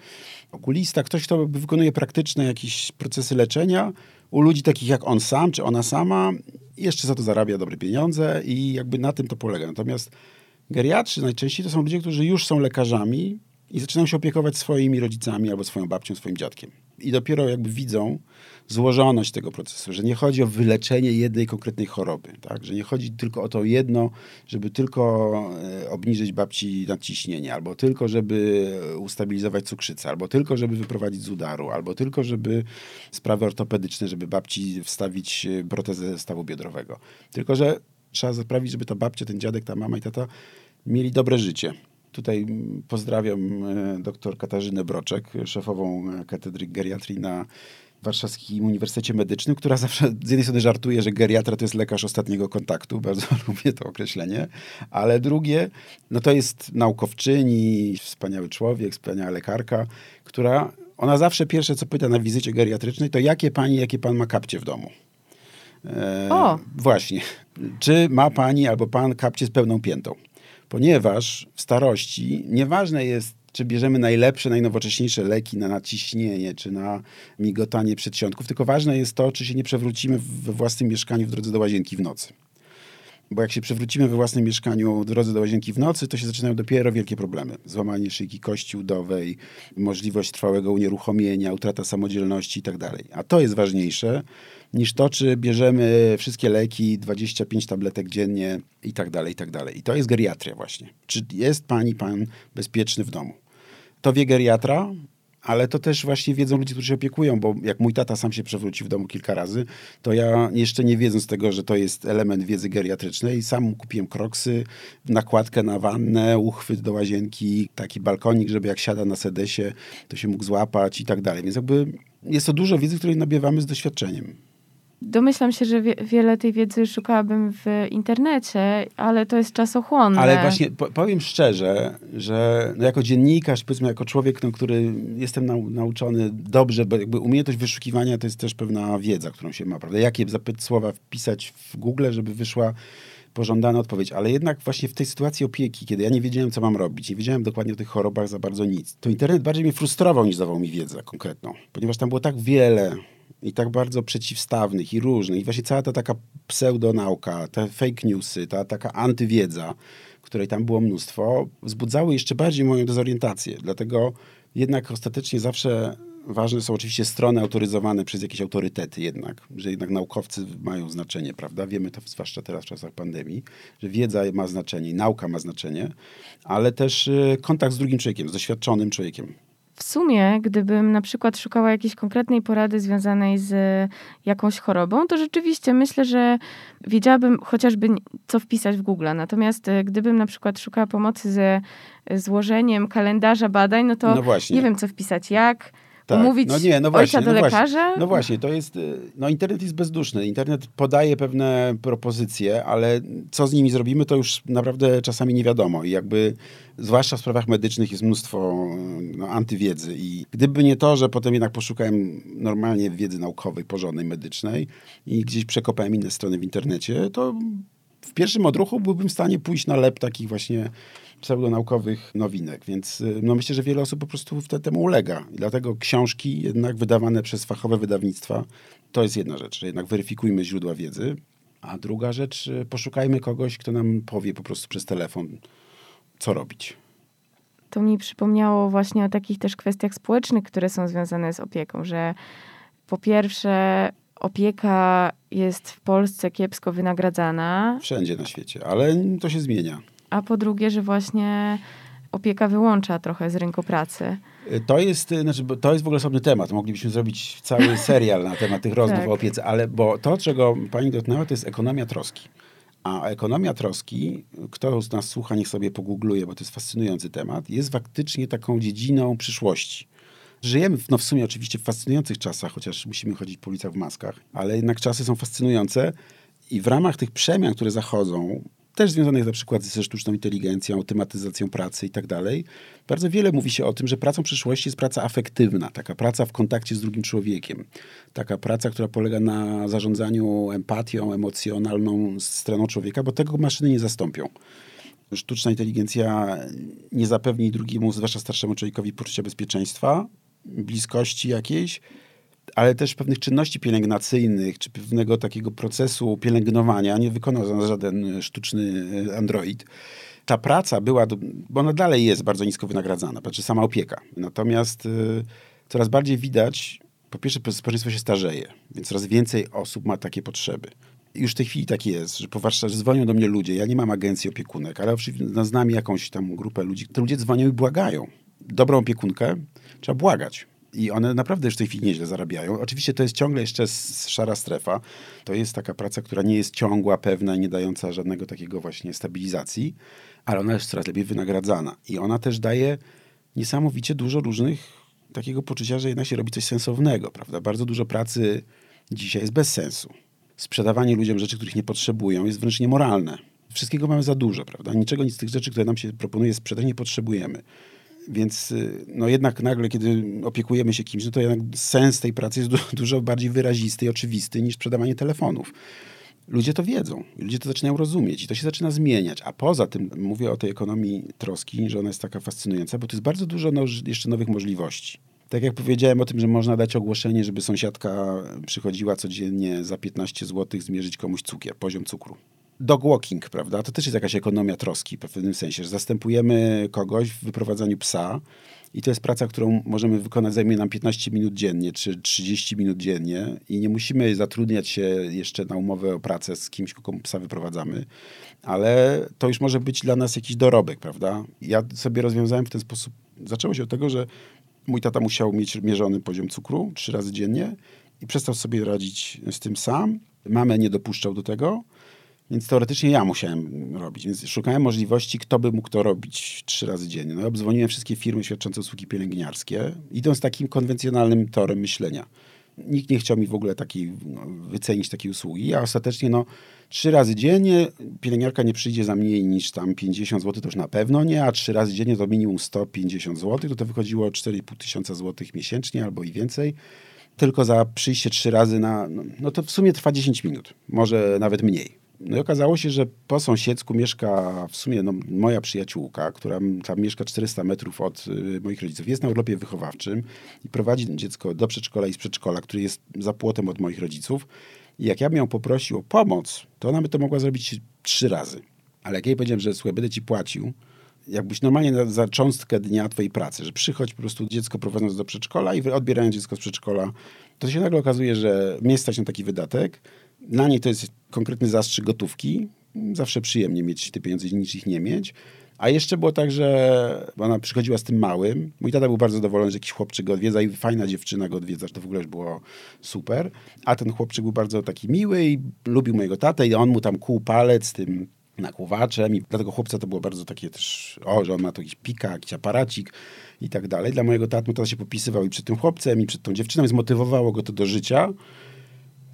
[SPEAKER 2] okulista, ktoś, kto wykonuje praktyczne jakieś procesy leczenia. U ludzi takich jak on sam czy ona sama, jeszcze za to zarabia dobre pieniądze i jakby na tym to polega. Natomiast geriatrzy najczęściej to są ludzie, którzy już są lekarzami i zaczynają się opiekować swoimi rodzicami albo swoją babcią, swoim dziadkiem. I dopiero jakby widzą, złożoność tego procesu, że nie chodzi o wyleczenie jednej konkretnej choroby, tak? że nie chodzi tylko o to jedno, żeby tylko e, obniżyć babci nadciśnienie, albo tylko, żeby ustabilizować cukrzycę, albo tylko, żeby wyprowadzić z udaru, albo tylko, żeby sprawy ortopedyczne, żeby babci wstawić e, protezę stawu biodrowego. Tylko, że trzeba sprawić, żeby ta babcia, ten dziadek, ta mama i tata mieli dobre życie. Tutaj pozdrawiam e, dr Katarzynę Broczek, szefową katedry geriatrii na Warszawskim Uniwersytecie Medycznym, która zawsze z jednej strony żartuje, że geriatra to jest lekarz ostatniego kontaktu, bardzo lubię to określenie, ale drugie, no to jest naukowczyni, wspaniały człowiek, wspaniała lekarka, która, ona zawsze pierwsze co pyta na wizycie geriatrycznej, to jakie pani, jakie pan ma kapcie w domu?
[SPEAKER 1] E, o.
[SPEAKER 2] Właśnie. Czy ma pani albo pan kapcie z pełną piętą? Ponieważ w starości nieważne jest, czy bierzemy najlepsze, najnowocześniejsze leki na naciśnienie, czy na migotanie przedsionków, tylko ważne jest to, czy się nie przewrócimy we własnym mieszkaniu w drodze do łazienki w nocy. Bo jak się przewrócimy we własnym mieszkaniu w drodze do łazienki w nocy, to się zaczynają dopiero wielkie problemy. Złamanie szyjki kości udowej, możliwość trwałego unieruchomienia, utrata samodzielności itd. Tak A to jest ważniejsze niż to, czy bierzemy wszystkie leki, 25 tabletek dziennie i tak dalej, i tak dalej. I to jest geriatria właśnie. Czy jest pani, pan bezpieczny w domu? To wie geriatra, ale to też właśnie wiedzą ludzie, którzy się opiekują, bo jak mój tata sam się przewrócił w domu kilka razy, to ja jeszcze nie wiedząc tego, że to jest element wiedzy geriatrycznej, sam kupiłem kroksy, nakładkę na wannę, uchwyt do łazienki, taki balkonik, żeby jak siada na sedesie, to się mógł złapać i tak dalej. Więc jakby jest to dużo wiedzy, której nabiewamy z doświadczeniem.
[SPEAKER 1] Domyślam się, że wie, wiele tej wiedzy szukałabym w internecie, ale to jest czasochłonne.
[SPEAKER 2] Ale właśnie po, powiem szczerze, że no jako dziennikarz, powiedzmy jako człowiek, no, który jestem nau, nauczony dobrze, bo jakby umiejętność wyszukiwania to jest też pewna wiedza, którą się ma, prawda? Jakie zapyt słowa wpisać w Google, żeby wyszła pożądana odpowiedź, ale jednak właśnie w tej sytuacji opieki, kiedy ja nie wiedziałem, co mam robić, nie wiedziałem dokładnie o tych chorobach za bardzo nic, to internet bardziej mnie frustrował, niż dawał mi wiedzę konkretną, ponieważ tam było tak wiele i tak bardzo przeciwstawnych i różnych. I właśnie cała ta taka pseudonauka, te fake newsy, ta taka antywiedza, której tam było mnóstwo, wzbudzały jeszcze bardziej moją dezorientację. Dlatego jednak ostatecznie zawsze ważne są oczywiście strony autoryzowane przez jakieś autorytety jednak, że jednak naukowcy mają znaczenie, prawda? Wiemy to zwłaszcza teraz w czasach pandemii, że wiedza ma znaczenie, nauka ma znaczenie, ale też y, kontakt z drugim człowiekiem, z doświadczonym człowiekiem.
[SPEAKER 1] W sumie, gdybym na przykład szukała jakiejś konkretnej porady związanej z jakąś chorobą, to rzeczywiście myślę, że wiedziałabym chociażby co wpisać w Google. Natomiast y, gdybym na przykład szukała pomocy ze złożeniem kalendarza badań, no to no nie wiem co wpisać, jak tak. Umówić no nie, no właśnie, ojca do no lekarza?
[SPEAKER 2] Właśnie, no właśnie, to jest, y, no internet jest bezduszny. Internet podaje pewne propozycje, ale co z nimi zrobimy, to już naprawdę czasami nie wiadomo. I jakby, zwłaszcza w sprawach medycznych jest mnóstwo no, antywiedzy. I gdyby nie to, że potem jednak poszukałem normalnie wiedzy naukowej, porządnej, medycznej i gdzieś przekopałem inne strony w internecie, to w pierwszym odruchu byłbym w stanie pójść na lep takich właśnie pseudonaukowych nowinek, więc y, no myślę, że wiele osób po prostu temu ulega. I dlatego książki jednak wydawane przez fachowe wydawnictwa, to jest jedna rzecz, że jednak weryfikujmy źródła wiedzy, a druga rzecz, y, poszukajmy kogoś, kto nam powie po prostu przez telefon, co robić.
[SPEAKER 1] To mi przypomniało właśnie o takich też kwestiach społecznych, które są związane z opieką, że po pierwsze opieka jest w Polsce kiepsko wynagradzana.
[SPEAKER 2] Wszędzie na świecie, ale to się zmienia
[SPEAKER 1] a po drugie, że właśnie opieka wyłącza trochę z rynku pracy.
[SPEAKER 2] To jest, znaczy, to jest w ogóle osobny temat. Moglibyśmy zrobić cały serial na temat tych rozmów tak. o opiece, ale bo to, czego pani dotknęła, to jest ekonomia troski. A ekonomia troski, kto z nas słucha, niech sobie pogoogluje, bo to jest fascynujący temat, jest faktycznie taką dziedziną przyszłości. Żyjemy w, no w sumie oczywiście w fascynujących czasach, chociaż musimy chodzić po ulicach w maskach, ale jednak czasy są fascynujące i w ramach tych przemian, które zachodzą, też związanych na przykład ze sztuczną inteligencją, automatyzacją pracy i tak dalej. Bardzo wiele mówi się o tym, że pracą przyszłości jest praca afektywna, taka praca w kontakcie z drugim człowiekiem. Taka praca, która polega na zarządzaniu empatią, emocjonalną stroną człowieka, bo tego maszyny nie zastąpią. Sztuczna inteligencja nie zapewni drugiemu, zwłaszcza starszemu człowiekowi, poczucia bezpieczeństwa, bliskości jakiejś, ale też pewnych czynności pielęgnacyjnych, czy pewnego takiego procesu pielęgnowania nie wykonał żaden sztuczny e, android. Ta praca była, bo ona dalej jest bardzo nisko wynagradzana, znaczy sama opieka. Natomiast y, coraz bardziej widać, po pierwsze społeczeństwo się starzeje, więc coraz więcej osób ma takie potrzeby. Już w tej chwili tak jest, że poważnie, że dzwonią do mnie ludzie, ja nie mam agencji opiekunek, ale no, znam jakąś tam grupę ludzi, te ludzie dzwonią i błagają. Dobrą opiekunkę trzeba błagać. I one naprawdę już w tej chwili nieźle zarabiają. Oczywiście to jest ciągle jeszcze szara strefa. To jest taka praca, która nie jest ciągła, pewna, nie dająca żadnego takiego właśnie stabilizacji, ale ona jest coraz lepiej wynagradzana. I ona też daje niesamowicie dużo różnych takiego poczucia, że jednak się robi coś sensownego, prawda? Bardzo dużo pracy dzisiaj jest bez sensu. Sprzedawanie ludziom rzeczy, których nie potrzebują, jest wręcz niemoralne. Wszystkiego mamy za dużo, prawda? Niczego, nic z tych rzeczy, które nam się proponuje sprzedać, nie potrzebujemy. Więc y, no jednak nagle, kiedy opiekujemy się kimś, no to jednak sens tej pracy jest du dużo bardziej wyrazisty i oczywisty niż sprzedawanie telefonów. Ludzie to wiedzą, ludzie to zaczynają rozumieć i to się zaczyna zmieniać. A poza tym mówię o tej ekonomii troski, że ona jest taka fascynująca, bo to jest bardzo dużo no, jeszcze nowych możliwości. Tak jak powiedziałem o tym, że można dać ogłoszenie, żeby sąsiadka przychodziła codziennie za 15 zł zmierzyć komuś cukier, poziom cukru dog walking, prawda? To też jest jakaś ekonomia troski w pewnym sensie, że zastępujemy kogoś w wyprowadzaniu psa i to jest praca, którą możemy wykonać, zajmie nam 15 minut dziennie czy 30 minut dziennie i nie musimy zatrudniać się jeszcze na umowę o pracę z kimś, komu psa wyprowadzamy, ale to już może być dla nas jakiś dorobek, prawda? Ja sobie rozwiązałem w ten sposób, zaczęło się od tego, że mój tata musiał mieć mierzony poziom cukru trzy razy dziennie i przestał sobie radzić z tym sam. Mamę nie dopuszczał do tego, więc teoretycznie ja musiałem robić. Więc szukałem możliwości, kto by mógł to robić trzy razy dziennie. No, obdzwoniłem wszystkie firmy świadczące usługi pielęgniarskie, idąc takim konwencjonalnym torem myślenia. Nikt nie chciał mi w ogóle takiej, no, wycenić takiej usługi, a ostatecznie no, trzy razy dziennie pielęgniarka nie przyjdzie za mniej niż tam 50 zł, to już na pewno nie, a trzy razy dziennie to minimum 150 zł, to to wychodziło 4,5 tysiąca złotych miesięcznie albo i więcej. Tylko za przyjście trzy razy na, no, no to w sumie trwa 10 minut, może nawet mniej No i okazało się, że po sąsiedzku mieszka w sumie no, moja przyjaciółka, która tam mieszka 400 metrów od y, moich rodziców. Jest na urlopie wychowawczym i prowadzi dziecko do przedszkola i z przedszkola, który jest za płotem od moich rodziców. I jak ja bym ją poprosił o pomoc, to ona by to mogła zrobić trzy razy. Ale jak jej powiedziałem, że słuchaj, będę ci płacił, jakbyś normalnie na, za cząstkę dnia twojej pracy, że przychodź po prostu dziecko prowadząc do przedszkola i odbierając dziecko z przedszkola, to się nagle okazuje, że mnie stać na taki wydatek. Dla niej to jest konkretny zastrzyk gotówki. Zawsze przyjemnie mieć te pieniądze i nic ich nie mieć. A jeszcze było tak, że ona przychodziła z tym małym. Mój tata był bardzo zadowolony, że jakiś chłopczyk go odwiedza i fajna dziewczyna go odwiedza, że to w ogóle już było super. A ten chłopczyk był bardzo taki miły i lubił mojego tatę i on mu tam kłuł palec tym nakłuwaczem i dla tego chłopca to było bardzo takie też, o, że on ma to jakiś pika, jakiś aparacik i tak dalej. Dla mojego taty to się popisywał i przed tym chłopcem, i przed tą dziewczyną, zmotywowało go to do życia.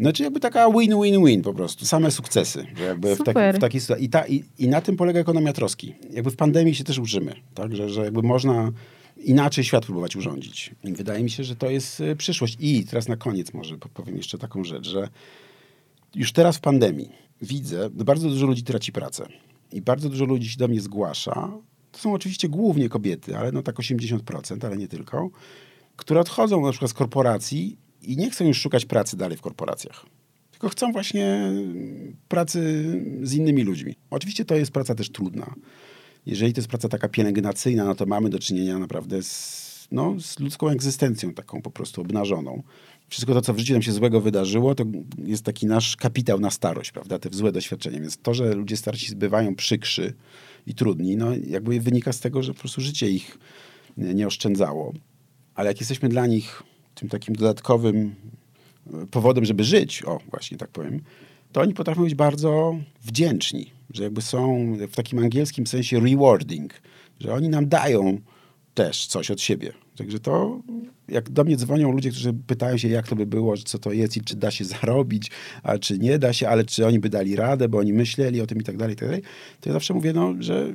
[SPEAKER 2] Znaczy jakby taka win-win-win po prostu, same sukcesy. Że jakby w, taki, w takiej sytuacji. I, ta, i, I na tym polega ekonomia troski. Jakby w pandemii się też użymy, tak? że, że jakby można inaczej świat próbować urządzić. I wydaje mi się, że to jest y, przyszłość. I teraz na koniec może powiem jeszcze taką rzecz, że już teraz w pandemii widzę, że bardzo dużo ludzi traci pracę. I bardzo dużo ludzi się do mnie zgłasza. To są oczywiście głównie kobiety, ale no tak 80%, ale nie tylko, które odchodzą na przykład z korporacji i nie chcą już szukać pracy dalej w korporacjach. Tylko chcą właśnie pracy z innymi ludźmi. Oczywiście to jest praca też trudna. Jeżeli to jest praca taka pielęgnacyjna, no to mamy do czynienia naprawdę z, no, z ludzką egzystencją taką po prostu obnażoną wszystko to, co w życiu nam się złego wydarzyło, to jest taki nasz kapitał na starość, prawda? Te złe doświadczenia. Więc to, że ludzie starsi zbywają przykrzy i trudni, no jakby wynika z tego, że po prostu życie ich nie oszczędzało. Ale jak jesteśmy dla nich tym takim dodatkowym e, powodem, żeby żyć, o właśnie tak powiem, to oni potrafią być bardzo wdzięczni, że jakby są w takim angielskim sensie rewarding, że oni nam dają też coś od siebie. Także to, jak do mnie dzwonią ludzie, którzy pytają się, jak to by było, co to jest i czy da się zarobić, a czy nie da się, ale czy oni by dali radę, bo oni myśleli o tym i tak dalej, i tak dalej, to ja zawsze mówię, no, że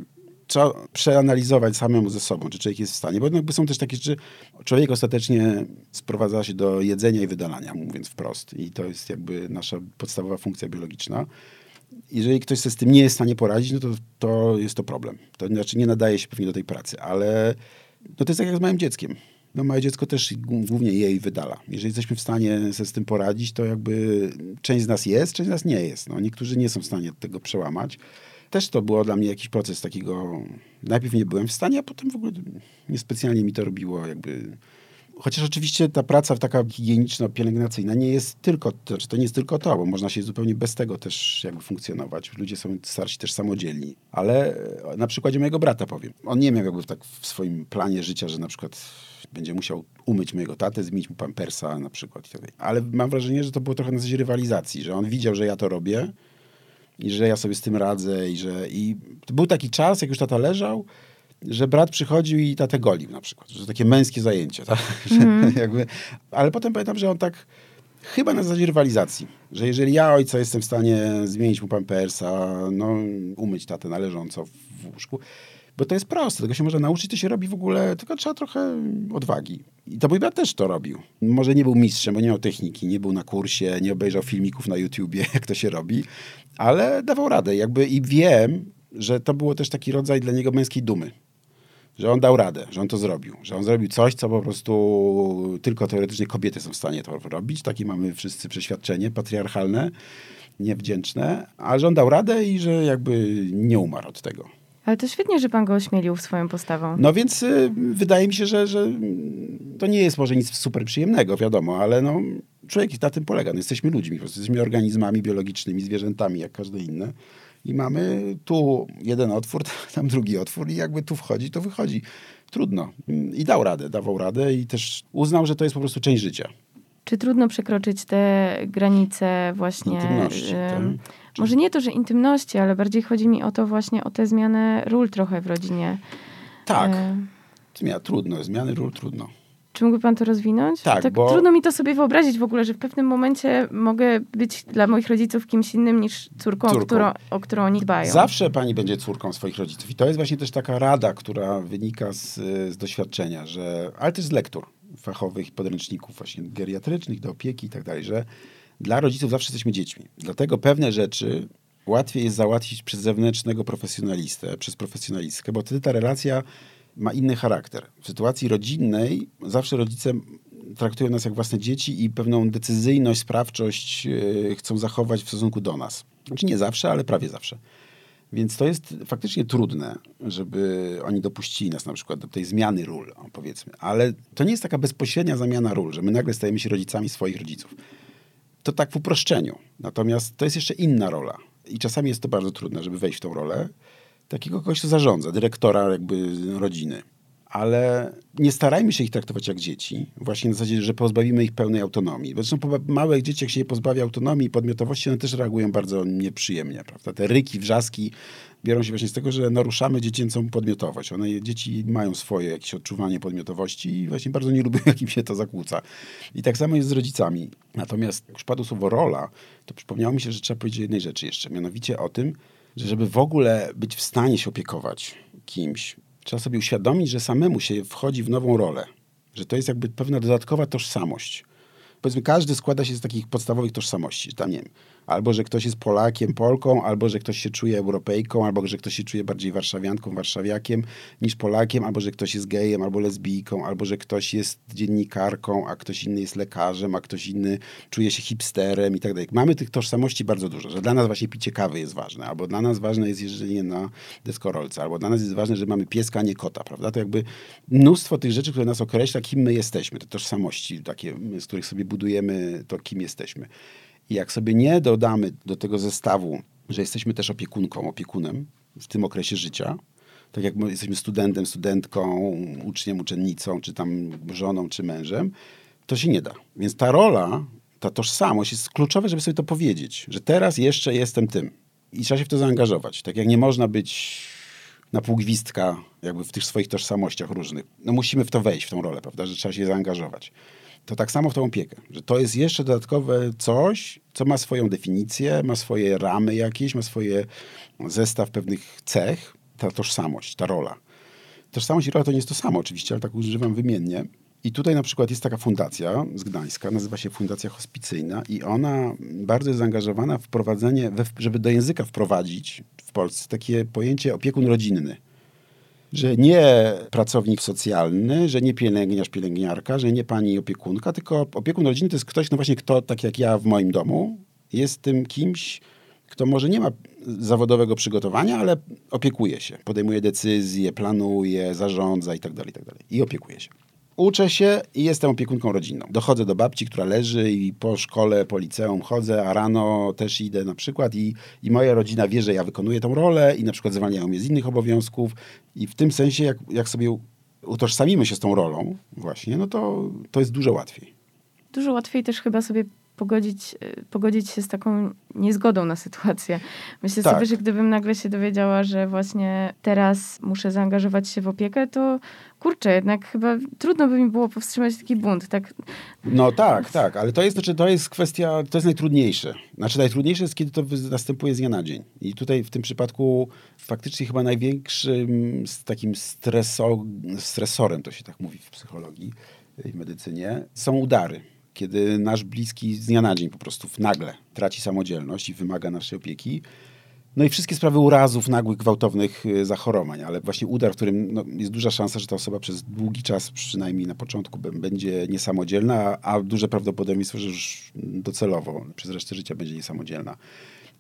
[SPEAKER 2] trzeba przeanalizować samemu ze sobą, czy człowiek jest w stanie. Bo jakby są też takie rzeczy, człowiek ostatecznie sprowadza się do jedzenia i wydalania, mówiąc wprost. I to jest jakby nasza podstawowa funkcja biologiczna. Jeżeli ktoś sobie z tym nie jest w stanie poradzić, no to, to jest to problem. To znaczy nie nadaje się pewnie do tej pracy, ale no to jest tak jak z małym dzieckiem. No małe dziecko też głównie jej wydala. Jeżeli jesteśmy w stanie sobie z tym poradzić, to jakby część z nas jest, część z nas nie jest. No, niektórzy nie są w stanie tego przełamać. Też to było dla mnie jakiś proces takiego... Najpierw nie byłem w stanie, a potem w ogóle niespecjalnie mi to robiło jakby Chociaż oczywiście ta praca taka higieniczno-pielęgnacyjna nie jest tylko, to, to nie jest tylko to, bo można się zupełnie bez tego też jakby funkcjonować. Ludzie są starsi też samodzielni. Ale e, na przykładzie mojego brata powiem. On nie miał jakby tak w swoim planie życia, że na przykład będzie musiał umyć mojego tatę, zmienić mu pampersa na przykład. Tak Ale mam wrażenie, że to było trochę na zasadzie rywalizacji, że on widział, że ja to robię i że ja sobie z tym radzę i że... I był taki czas, jak już tata leżał, że brat przychodził i tatę golił na przykład. Że takie męskie zajęcie. Tak? Mm. jakby, ale potem pamiętam, że on tak chyba na zasadzie rywalizacji, że jeżeli ja ojca jestem w stanie zmienić mu pampersa, no umyć tatę należąco w łóżku, bo to jest proste, tego się można nauczyć, to się robi w ogóle, tylko trzeba trochę odwagi. I to mój brat też to robił. Może nie był mistrzem, bo nie miał techniki, nie był na kursie, nie obejrzał filmików na YouTubie, jak to się robi, ale dawał radę. Jakby i wiem, że to było też taki rodzaj dla niego męskiej dumy że on dał radę, że on to zrobił, że on zrobił coś, co po prostu tylko teoretycznie kobiety są w stanie to robić. Takie mamy wszyscy przeświadczenie patriarchalne, niewdzięczne, a że on dał radę i że jakby nie umarł od tego.
[SPEAKER 1] Ale to świetnie, że pan go ośmielił swoją postawą.
[SPEAKER 2] No więc y, wydaje mi się, że, że to nie jest może nic super przyjemnego, wiadomo, ale no, człowiek na tym polega. No, jesteśmy ludźmi, po prostu jesteśmy organizmami biologicznymi, zwierzętami, jak każde inne i mamy tu jeden otwór, tam drugi otwór i jakby tu wchodzi, to wychodzi. Trudno. I dał radę, dawał radę i też uznał, że to jest po prostu część życia.
[SPEAKER 1] Czy trudno przekroczyć te granice właśnie...
[SPEAKER 2] Intymności, tak?
[SPEAKER 1] Może nie to, że intymności, ale bardziej chodzi mi o to właśnie, o tę zmianę ról trochę w rodzinie.
[SPEAKER 2] Tak. E... Zmiana, trudno, zmiany ról trudno.
[SPEAKER 1] Czy mógłby pan to rozwinąć?
[SPEAKER 2] Tak, tak bo...
[SPEAKER 1] Trudno mi to sobie wyobrazić w ogóle, że w pewnym momencie mogę być dla moich rodziców kimś innym niż córką, córką. Którą, o którą oni dbają.
[SPEAKER 2] Zawsze pani będzie córką swoich rodziców. I to jest właśnie też taka rada, która wynika z, z doświadczenia, że, ale też z lektur fachowych, podręczników właśnie geriatrycznych, do opieki i tak dalej, że dla rodziców zawsze jesteśmy dziećmi. Dlatego pewne rzeczy łatwiej jest załatwić przez zewnętrznego profesjonalistę, przez profesjonalistkę, bo wtedy ta relacja ma inny charakter. W sytuacji rodzinnej zawsze rodzice traktują nas jak własne dzieci i pewną decyzyjność, sprawczość yy, chcą zachować w stosunku do nas. Znaczy nie zawsze, ale prawie zawsze. Więc to jest faktycznie trudne, żeby oni dopuścili nas na przykład do tej zmiany ról, powiedzmy. Ale to nie jest taka bezpośrednia zamiana ról, że my nagle stajemy się rodzicami swoich rodziców. To tak w uproszczeniu. Natomiast to jest jeszcze inna rola. I czasami jest to bardzo trudne, żeby wejść w tą rolę takiego kogoś, kto zarządza, dyrektora jakby rodziny ale nie starajmy się ich traktować jak dzieci, właśnie na zasadzie, że pozbawimy ich pełnej autonomii. Zresztą małe dzieci, jak się je pozbawia autonomii i podmiotowości, one też reagują bardzo nieprzyjemnie, prawda? Te ryki, wrzaski biorą się właśnie z tego, że naruszamy dziecięcą podmiotowość. One, dzieci mają swoje jakieś odczuwanie podmiotowości i właśnie bardzo nie lubią, jak im się to zakłóca. I tak samo jest z rodzicami. Natomiast jak już padło słowo rola, to przypomniało mi się, że trzeba powiedzieć o jednej rzeczy jeszcze, mianowicie o tym, że żeby w ogóle być w stanie się opiekować kimś, trzeba sobie uświadomić, że samemu się wchodzi w nową rolę. Że to jest jakby pewna dodatkowa tożsamość. Powiedzmy, każdy składa się z takich podstawowych tożsamości. Tam nie wiem, albo że ktoś jest Polakiem, Polką, albo że ktoś się czuje Europejką, albo że ktoś się czuje bardziej warszawianką, warszawiakiem niż Polakiem, albo że ktoś jest gejem, albo lesbijką, albo że ktoś jest dziennikarką, a ktoś inny jest lekarzem, a ktoś inny czuje się hipsterem i tak dalej. Mamy tych tożsamości bardzo dużo, że dla nas właśnie picie kawy jest ważne, albo dla nas ważne jest jeżdżenie na deskorolce, albo dla nas jest ważne, że mamy pieska, a nie kota, prawda? To jakby mnóstwo tych rzeczy, które nas określa, kim my jesteśmy, te tożsamości takie, z których sobie budujemy to, kim jesteśmy. I jak sobie nie dodamy do tego zestawu, że jesteśmy też opiekunką, opiekunem w tym okresie życia, tak jak jesteśmy studentem, studentką, uczniem, uczennicą, czy tam żoną, czy mężem, to się nie da. Więc ta rola, ta tożsamość jest kluczowa, żeby sobie to powiedzieć, że teraz jeszcze jestem tym. I trzeba się w to zaangażować. Tak jak nie można być na pół gwizdka jakby w tych swoich tożsamościach różnych. No musimy w to wejść, w tą rolę, prawda, że trzeba się zaangażować to tak samo w tą opiekę, że to jest jeszcze dodatkowe coś, co ma swoją definicję, ma swoje ramy jakieś, ma swoje zestaw pewnych cech, ta tożsamość, ta rola. Tożsamość i rola to nie jest to samo oczywiście, ale tak używam wymiennie. I tutaj na przykład jest taka fundacja z Gdańska, nazywa się Fundacja Hospicyjna i ona bardzo jest zaangażowana w wprowadzenie, żeby do języka wprowadzić w Polsce takie pojęcie opiekun rodzinny że nie pracownik socjalny, że nie pielęgniarz, pielęgniarka, że nie pani opiekunka, tylko opiekun rodziny to jest ktoś, no właśnie kto, tak jak ja w moim domu, jest tym kimś, kto może nie ma zawodowego przygotowania, ale opiekuje się, podejmuje decyzje, planuje, zarządza itd., tak itd. Tak I opiekuje się. Uczę się i jestem opiekunką rodzinną. Dochodzę do babci, która leży i po szkole, po liceum chodzę, a rano też idę na przykład i, i moja rodzina wie, że ja wykonuję tą rolę i na przykład zwalniają mnie z innych obowiązków i w tym sensie, jak, jak sobie utożsamimy się z tą rolą właśnie, no to, to jest dużo łatwiej.
[SPEAKER 1] Dużo łatwiej też chyba sobie pogodzić, y, pogodzić się z taką niezgodą na sytuację. Myślę tak. sobie, że gdybym nagle się dowiedziała, że właśnie teraz muszę zaangażować się w opiekę, to kurczę, jednak chyba trudno by mi było powstrzymać taki bunt. Tak?
[SPEAKER 2] No tak, tak, ale to jest, znaczy, to jest kwestia, to jest najtrudniejsze. Znaczy najtrudniejsze jest, kiedy to następuje z dnia na dzień. I tutaj w tym przypadku faktycznie chyba największym takim streso, stresorem, to się tak mówi w psychologii i medycynie, są udary kiedy nasz bliski z dnia na dzień po prostu nagle traci samodzielność i wymaga naszej opieki. No i wszystkie sprawy urazów, nagłych, gwałtownych y, zachorowań, ale właśnie udar, w którym no, jest duża szansa, że ta osoba przez długi czas, przynajmniej na początku, będzie niesamodzielna, a duże prawdopodobieństwo, że już docelowo przez resztę życia będzie niesamodzielna.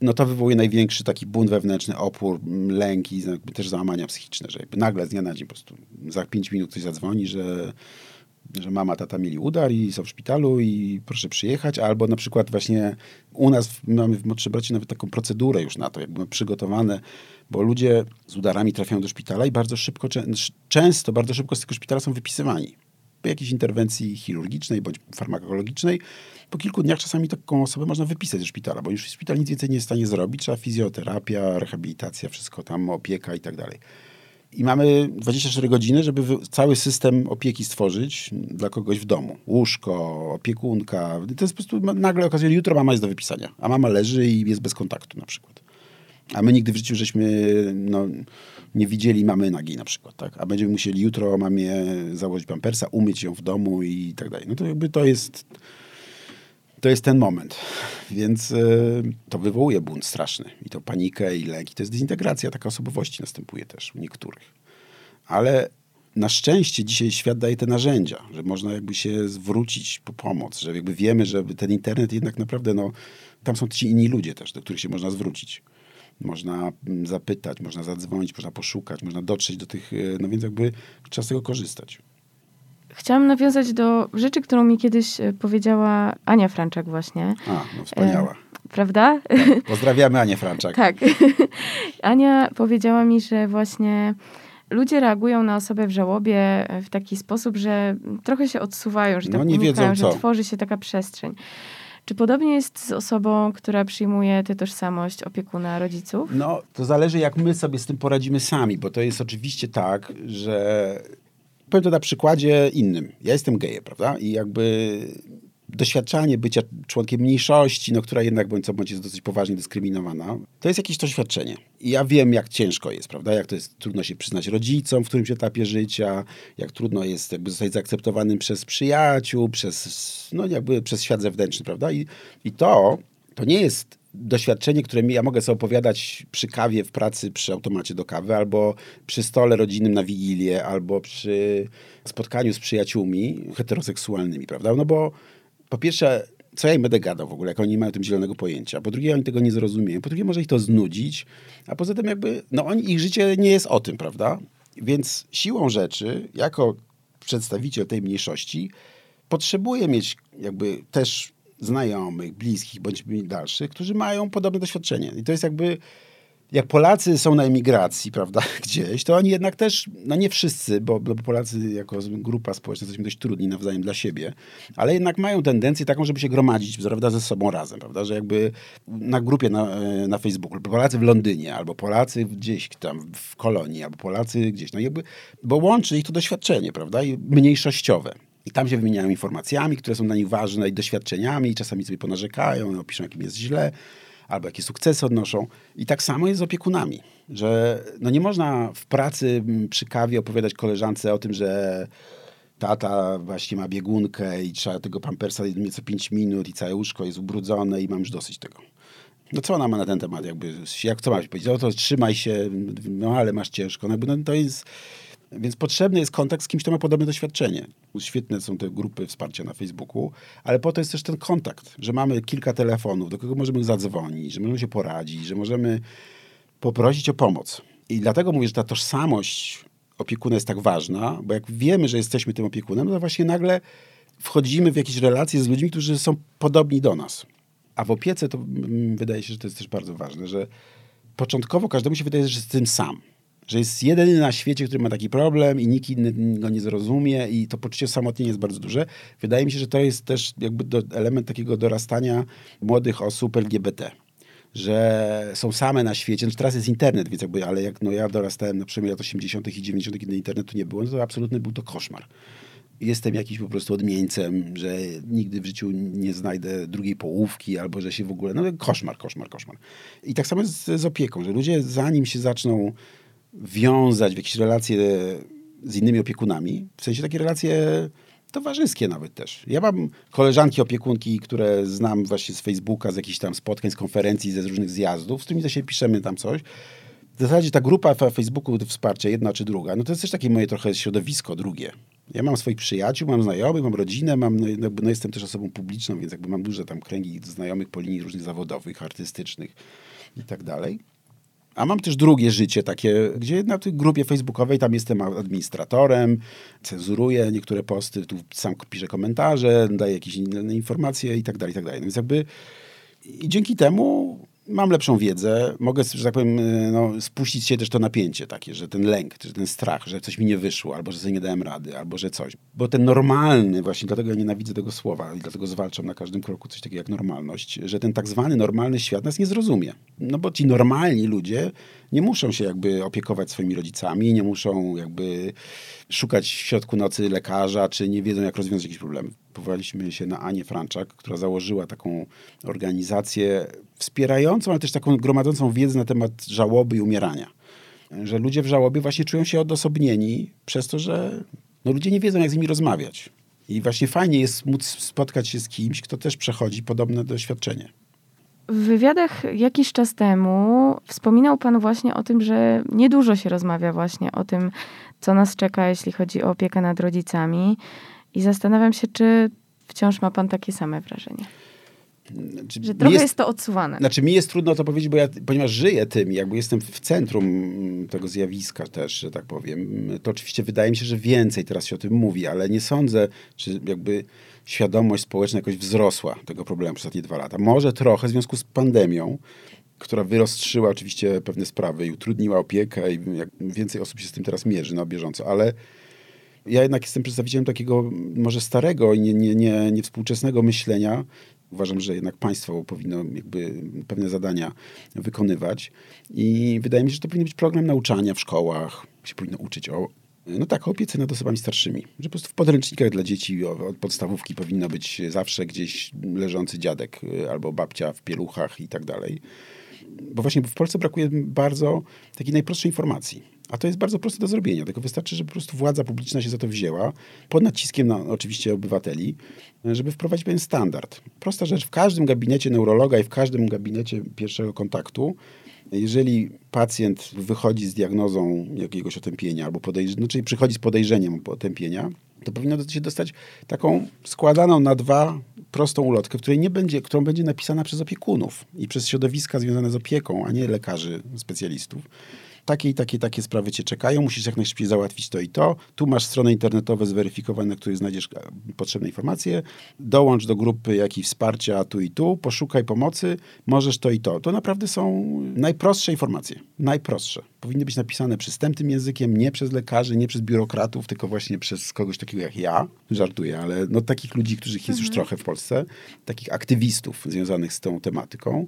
[SPEAKER 2] No to wywołuje największy taki bunt wewnętrzny, opór, lęki, też załamania psychiczne, że nagle z dnia na dzień po prostu za pięć minut ktoś zadzwoni, że że mama, tata mieli udar i są w szpitalu i proszę przyjechać, albo na przykład właśnie u nas mamy w Młodszej nawet taką procedurę już na to, jakby przygotowane, bo ludzie z udarami trafiają do szpitala i bardzo szybko, często bardzo szybko z tego szpitala są wypisywani. Po jakiejś interwencji chirurgicznej bądź farmakologicznej, po kilku dniach czasami taką osobę można wypisać ze szpitala, bo już szpital nic więcej nie jest w stanie zrobić, trzeba fizjoterapia, rehabilitacja, wszystko tam, opieka i tak dalej. I mamy 24 godziny, żeby cały system opieki stworzyć dla kogoś w domu. Łóżko, opiekunka. To jest po prostu nagle okazuje, że jutro mama jest do wypisania, a mama leży i jest bez kontaktu na przykład. A my nigdy w życiu żeśmy no, nie widzieli mamy nagi na przykład, tak? A będziemy musieli jutro mamie założyć pampersa, umyć ją w domu i tak dalej. No to jakby to jest to jest ten moment. Więc y, to wywołuje bunt straszny. I to panikę i lęk. I to jest dezintegracja taka osobowości następuje też u niektórych. Ale na szczęście dzisiaj świat daje te narzędzia, że można jakby się zwrócić po pomoc, że jakby wiemy, że ten internet jednak naprawdę, no, tam są ci inni ludzie też, do których się można zwrócić. Można mm, zapytać, można zadzwonić, można poszukać, można dotrzeć do tych, y, no więc jakby trzeba z tego korzystać.
[SPEAKER 1] Chciałam nawiązać do rzeczy, którą mi kiedyś e, powiedziała Ania Franczak właśnie.
[SPEAKER 2] A, no wspaniała.
[SPEAKER 1] E, prawda?
[SPEAKER 2] Tak. Pozdrawiamy Anię Franczak.
[SPEAKER 1] tak. Ania powiedziała mi, że właśnie ludzie reagują na osobę w żałobie w taki sposób, że trochę się odsuwają, że no, tak nie unikają, wiedzą, że tworzy się taka przestrzeń. Czy podobnie jest z osobą, która przyjmuje tę tożsamość opiekuna rodziców?
[SPEAKER 2] No, to zależy, jak my sobie z tym poradzimy sami, bo to jest oczywiście tak, że powiem to na przykładzie innym. Ja jestem gejem, prawda? I jakby doświadczanie bycia członkiem mniejszości, no, która jednak bądź co bądź jest dosyć poważnie dyskryminowana, to jest jakieś doświadczenie. I ja wiem, jak ciężko jest, prawda? Jak to jest trudno się przyznać rodzicom w którymś etapie życia, jak trudno jest jakby zostać zaakceptowanym przez przyjaciół, przez, no jakby przez świat zewnętrzny, prawda? I, i to, to nie jest doświadczenie, które mi, ja mogę sobie opowiadać przy kawie w pracy, przy automacie do kawy, albo przy stole rodzinnym na Wigilię, albo przy spotkaniu z przyjaciółmi heteroseksualnymi, prawda? No bo po pierwsze, co ja im będę gadał w ogóle, jak oni nie mają tym zielonego pojęcia. Po drugie, oni tego nie zrozumieją. Po drugie, może ich to znudzić. A poza tym jakby, no oni, ich życie nie jest o tym, prawda? Więc siłą rzeczy, jako przedstawiciel tej mniejszości, potrzebuję mieć jakby też znajomych, bliskich bądź dalszych, którzy mają podobne doświadczenie. I to jest jakby jak Polacy są na emigracji, prawda, gdzieś, to oni jednak też, no nie wszyscy, bo, bo Polacy jako grupa społeczna jesteśmy dość trudni nawzajem dla siebie, ale jednak mają tendencję taką, żeby się gromadzić, prawda, ze sobą razem, prawda, że jakby na grupie na, e, na Facebooku, Polacy w Londynie, albo Polacy gdzieś tam w kolonii, albo Polacy gdzieś, no jakby, bo łączy ich to doświadczenie, prawda, i mniejszościowe. I tam się wymieniają informacjami, które są dla nich ważne i doświadczeniami i czasami sobie ponarzekają, no, piszą, jakim jest źle, albo jakie sukcesy odnoszą. I tak samo jest z opiekunami, że no nie można w pracy przy kawie opowiadać koleżance o tym, że tata właśnie ma biegunkę i trzeba tego pampersa jedynie co 5 minut i całe łóżko jest ubrudzone i mam już dosyć tego. No co ona ma na ten temat? Jakby, jak co ma powiedzieć? No to trzymaj się, no ale masz ciężko. No, no to jest więc potrzebny jest kontakt z kimś, kto ma podobne doświadczenie. Świetne są te grupy wsparcia na Facebooku, ale po to jest też ten kontakt, że mamy kilka telefonów, do kogo możemy zadzwonić, że możemy się poradzić, że możemy poprosić o pomoc. I dlatego mówię, że ta tożsamość opiekuna jest tak ważna, bo jak wiemy, że jesteśmy tym opiekunem, no to właśnie nagle wchodzimy w jakieś relacje z ludźmi, którzy są podobni do nas. A w opiece to mm, wydaje się, że to jest też bardzo ważne, że początkowo każdemu się wydaje, że jest tym sam że jest jedyny na świecie, który ma taki problem i nikt inny go nie zrozumie i to poczucie samotnienia jest bardzo duże. Wydaje mi się, że to jest też jakby do, element takiego dorastania młodych osób LGBT że są same na świecie. Znaczy teraz jest internet, więc jakby, ale jak no ja dorastałem na przykład lat 80. i 90., kiedy internetu nie było, no to absolutny był to koszmar. Jestem jakiś po prostu odmieńcem, że nigdy w życiu nie znajdę drugiej połówki, albo że się w ogóle. No koszmar, koszmar, koszmar. I tak samo z, z opieką, że ludzie zanim się zaczną wiązać w jakieś relacje z innymi opiekunami, w sensie takie relacje towarzyskie nawet też. Ja mam koleżanki opiekunki, które znam właśnie z Facebooka, z jakichś tam spotkań, z konferencji, ze z różnych zjazdów, z którymi się piszemy tam coś. W zasadzie ta grupa na Facebooku, to wsparcie, jedna czy druga, no to jest też takie moje trochę środowisko drugie. Ja mam swoich przyjaciół, mam znajomych, mam rodzinę, mam, no, no jestem też osobą publiczną, więc jakby mam duże tam kręgi znajomych po linii różnych zawodowych, artystycznych i tak dalej. A mam też drugie życie takie, gdzie na tej grupie facebookowej tam jestem administratorem, cenzuruję niektóre posty, tu sam piszę komentarze, daję jakieś inne informacje i tak dalej, i tak dalej. No więc jakby i dzięki temu mam lepszą wiedzę, mogę, że tak powiem, e, no, spuścić się też to napięcie takie, że ten lęk, że ten strach, że coś mi nie wyszło, albo że sobie nie dałem rady, albo że coś. Bo ten normalny, właśnie dlatego ja nienawidzę tego słowa i dlatego zwalczam na każdym kroku coś takiego jak normalność, że ten tak zwany normalny świat nas nie zrozumie. No bo ci normalni ludzie nie muszą się jakby opiekować swoimi rodzicami, nie muszą jakby szukać w środku nocy lekarza, czy nie wiedzą jak rozwiązać jakiś problem. Powołaliśmy się na Anię Franczak, która założyła taką organizację wspierającą, ale też taką gromadzącą wiedzę na temat żałoby i umierania. Że ludzie w żałobie właśnie czują się odosobnieni przez to, że no, ludzie nie wiedzą, jak z nimi rozmawiać. I właśnie fajnie jest móc spotkać się z kimś, kto też przechodzi podobne doświadczenie.
[SPEAKER 1] W wywiadach jakiś czas temu wspominał Pan właśnie o tym, że niedużo się rozmawia właśnie o tym, co nas czeka, jeśli chodzi o opiekę nad rodzicami. I zastanawiam się, czy wciąż ma Pan takie same wrażenie. Znaczy, że trochę jest, jest, to odsuwane.
[SPEAKER 2] Znaczy mi jest trudno to powiedzieć, bo ja, ponieważ żyję tym, jakby jestem w centrum tego zjawiska też, że tak powiem, to oczywiście wydaje mi się, że więcej teraz się o tym mówi, ale nie sądzę, czy jakby świadomość społeczna jakoś wzrosła tego problemu przez ostatnie dwa lata. Może trochę w związku z pandemią, która wyrostrzyła oczywiście pewne sprawy i utrudniła opiekę i więcej osób się z tym teraz mierzy na bieżąco, ale ja jednak jestem przedstawicielem takiego może starego i nie, nie, nie, niewspółczesnego myślenia. Uważam, że jednak państwo powinno jakby pewne zadania wykonywać i wydaje mi się, że to powinien być program nauczania w szkołach, się powinno uczyć o no tak, o opiece nad osobami starszymi. Że po prostu w podręcznikach dla dzieci od podstawówki powinno być zawsze gdzieś leżący dziadek y, albo babcia w pieluchach i tak dalej. Bo właśnie w Polsce brakuje bardzo takiej najprostszej informacji. A to jest bardzo proste do zrobienia. Tylko wystarczy, żeby po prostu władza publiczna się za to wzięła, pod naciskiem na oczywiście obywateli, żeby wprowadzić pewien standard. Prosta rzecz. W każdym gabinecie neurologa i w każdym gabinecie pierwszego kontaktu jeżeli pacjent wychodzi z diagnozą jakiegoś otępienia albo podejrz- no, czyli przychodzi z podejrzeniem otępienia, to powinno się dostać taką składaną na dwa prostą ulotkę, której nie będzie, którą będzie napisana przez opiekunów i przez środowiska związane z opieką, a nie lekarzy, specjalistów takie i takie, takie sprawy cię czekają, musisz jak najszybciej załatwić to i to. Tu masz stronę internetową zweryfikowaną, na której znajdziesz e, potrzebne informacje. Dołącz do grupy jakiejś wsparcia tu i tu, poszukaj pomocy, możesz to i to. To naprawdę są najprostsze informacje. Najprostsze. Powinny być napisane przystępnym językiem, nie przez lekarzy, nie przez biurokratów, tylko właśnie przez kogoś takiego jak ja. Żartuję, ale no takich ludzi, których jest mhm. już trochę w Polsce, takich aktywistów związanych z tą tematyką.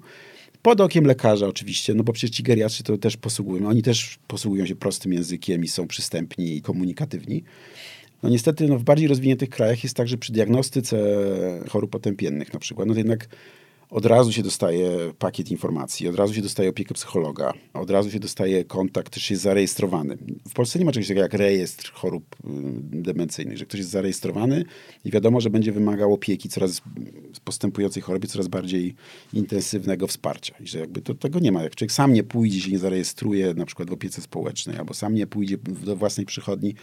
[SPEAKER 2] Pod okiem lekarza oczywiście, no bo przecież ci geriatrzy to też posługują. Oni też posługują się prostym językiem i są przystępni i komunikatywni. No niestety no w bardziej rozwiniętych krajach jest tak, że przy diagnostyce chorób potępiennych na przykład, no to jednak od razu się dostaje pakiet informacji, od razu się dostaje opiekę psychologa, od razu się dostaje kontakt, też jest zarejestrowany. W Polsce nie ma czegoś takiego jak rejestr chorób y, demencyjnych, że ktoś jest zarejestrowany i wiadomo, że będzie wymagał opieki coraz postępującej chorobie, coraz bardziej intensywnego wsparcia. I że jakby to, tego nie ma. Jak człowiek sam nie pójdzie, się nie zarejestruje na przykład w opiece społecznej, albo sam nie pójdzie do własnej przychodni.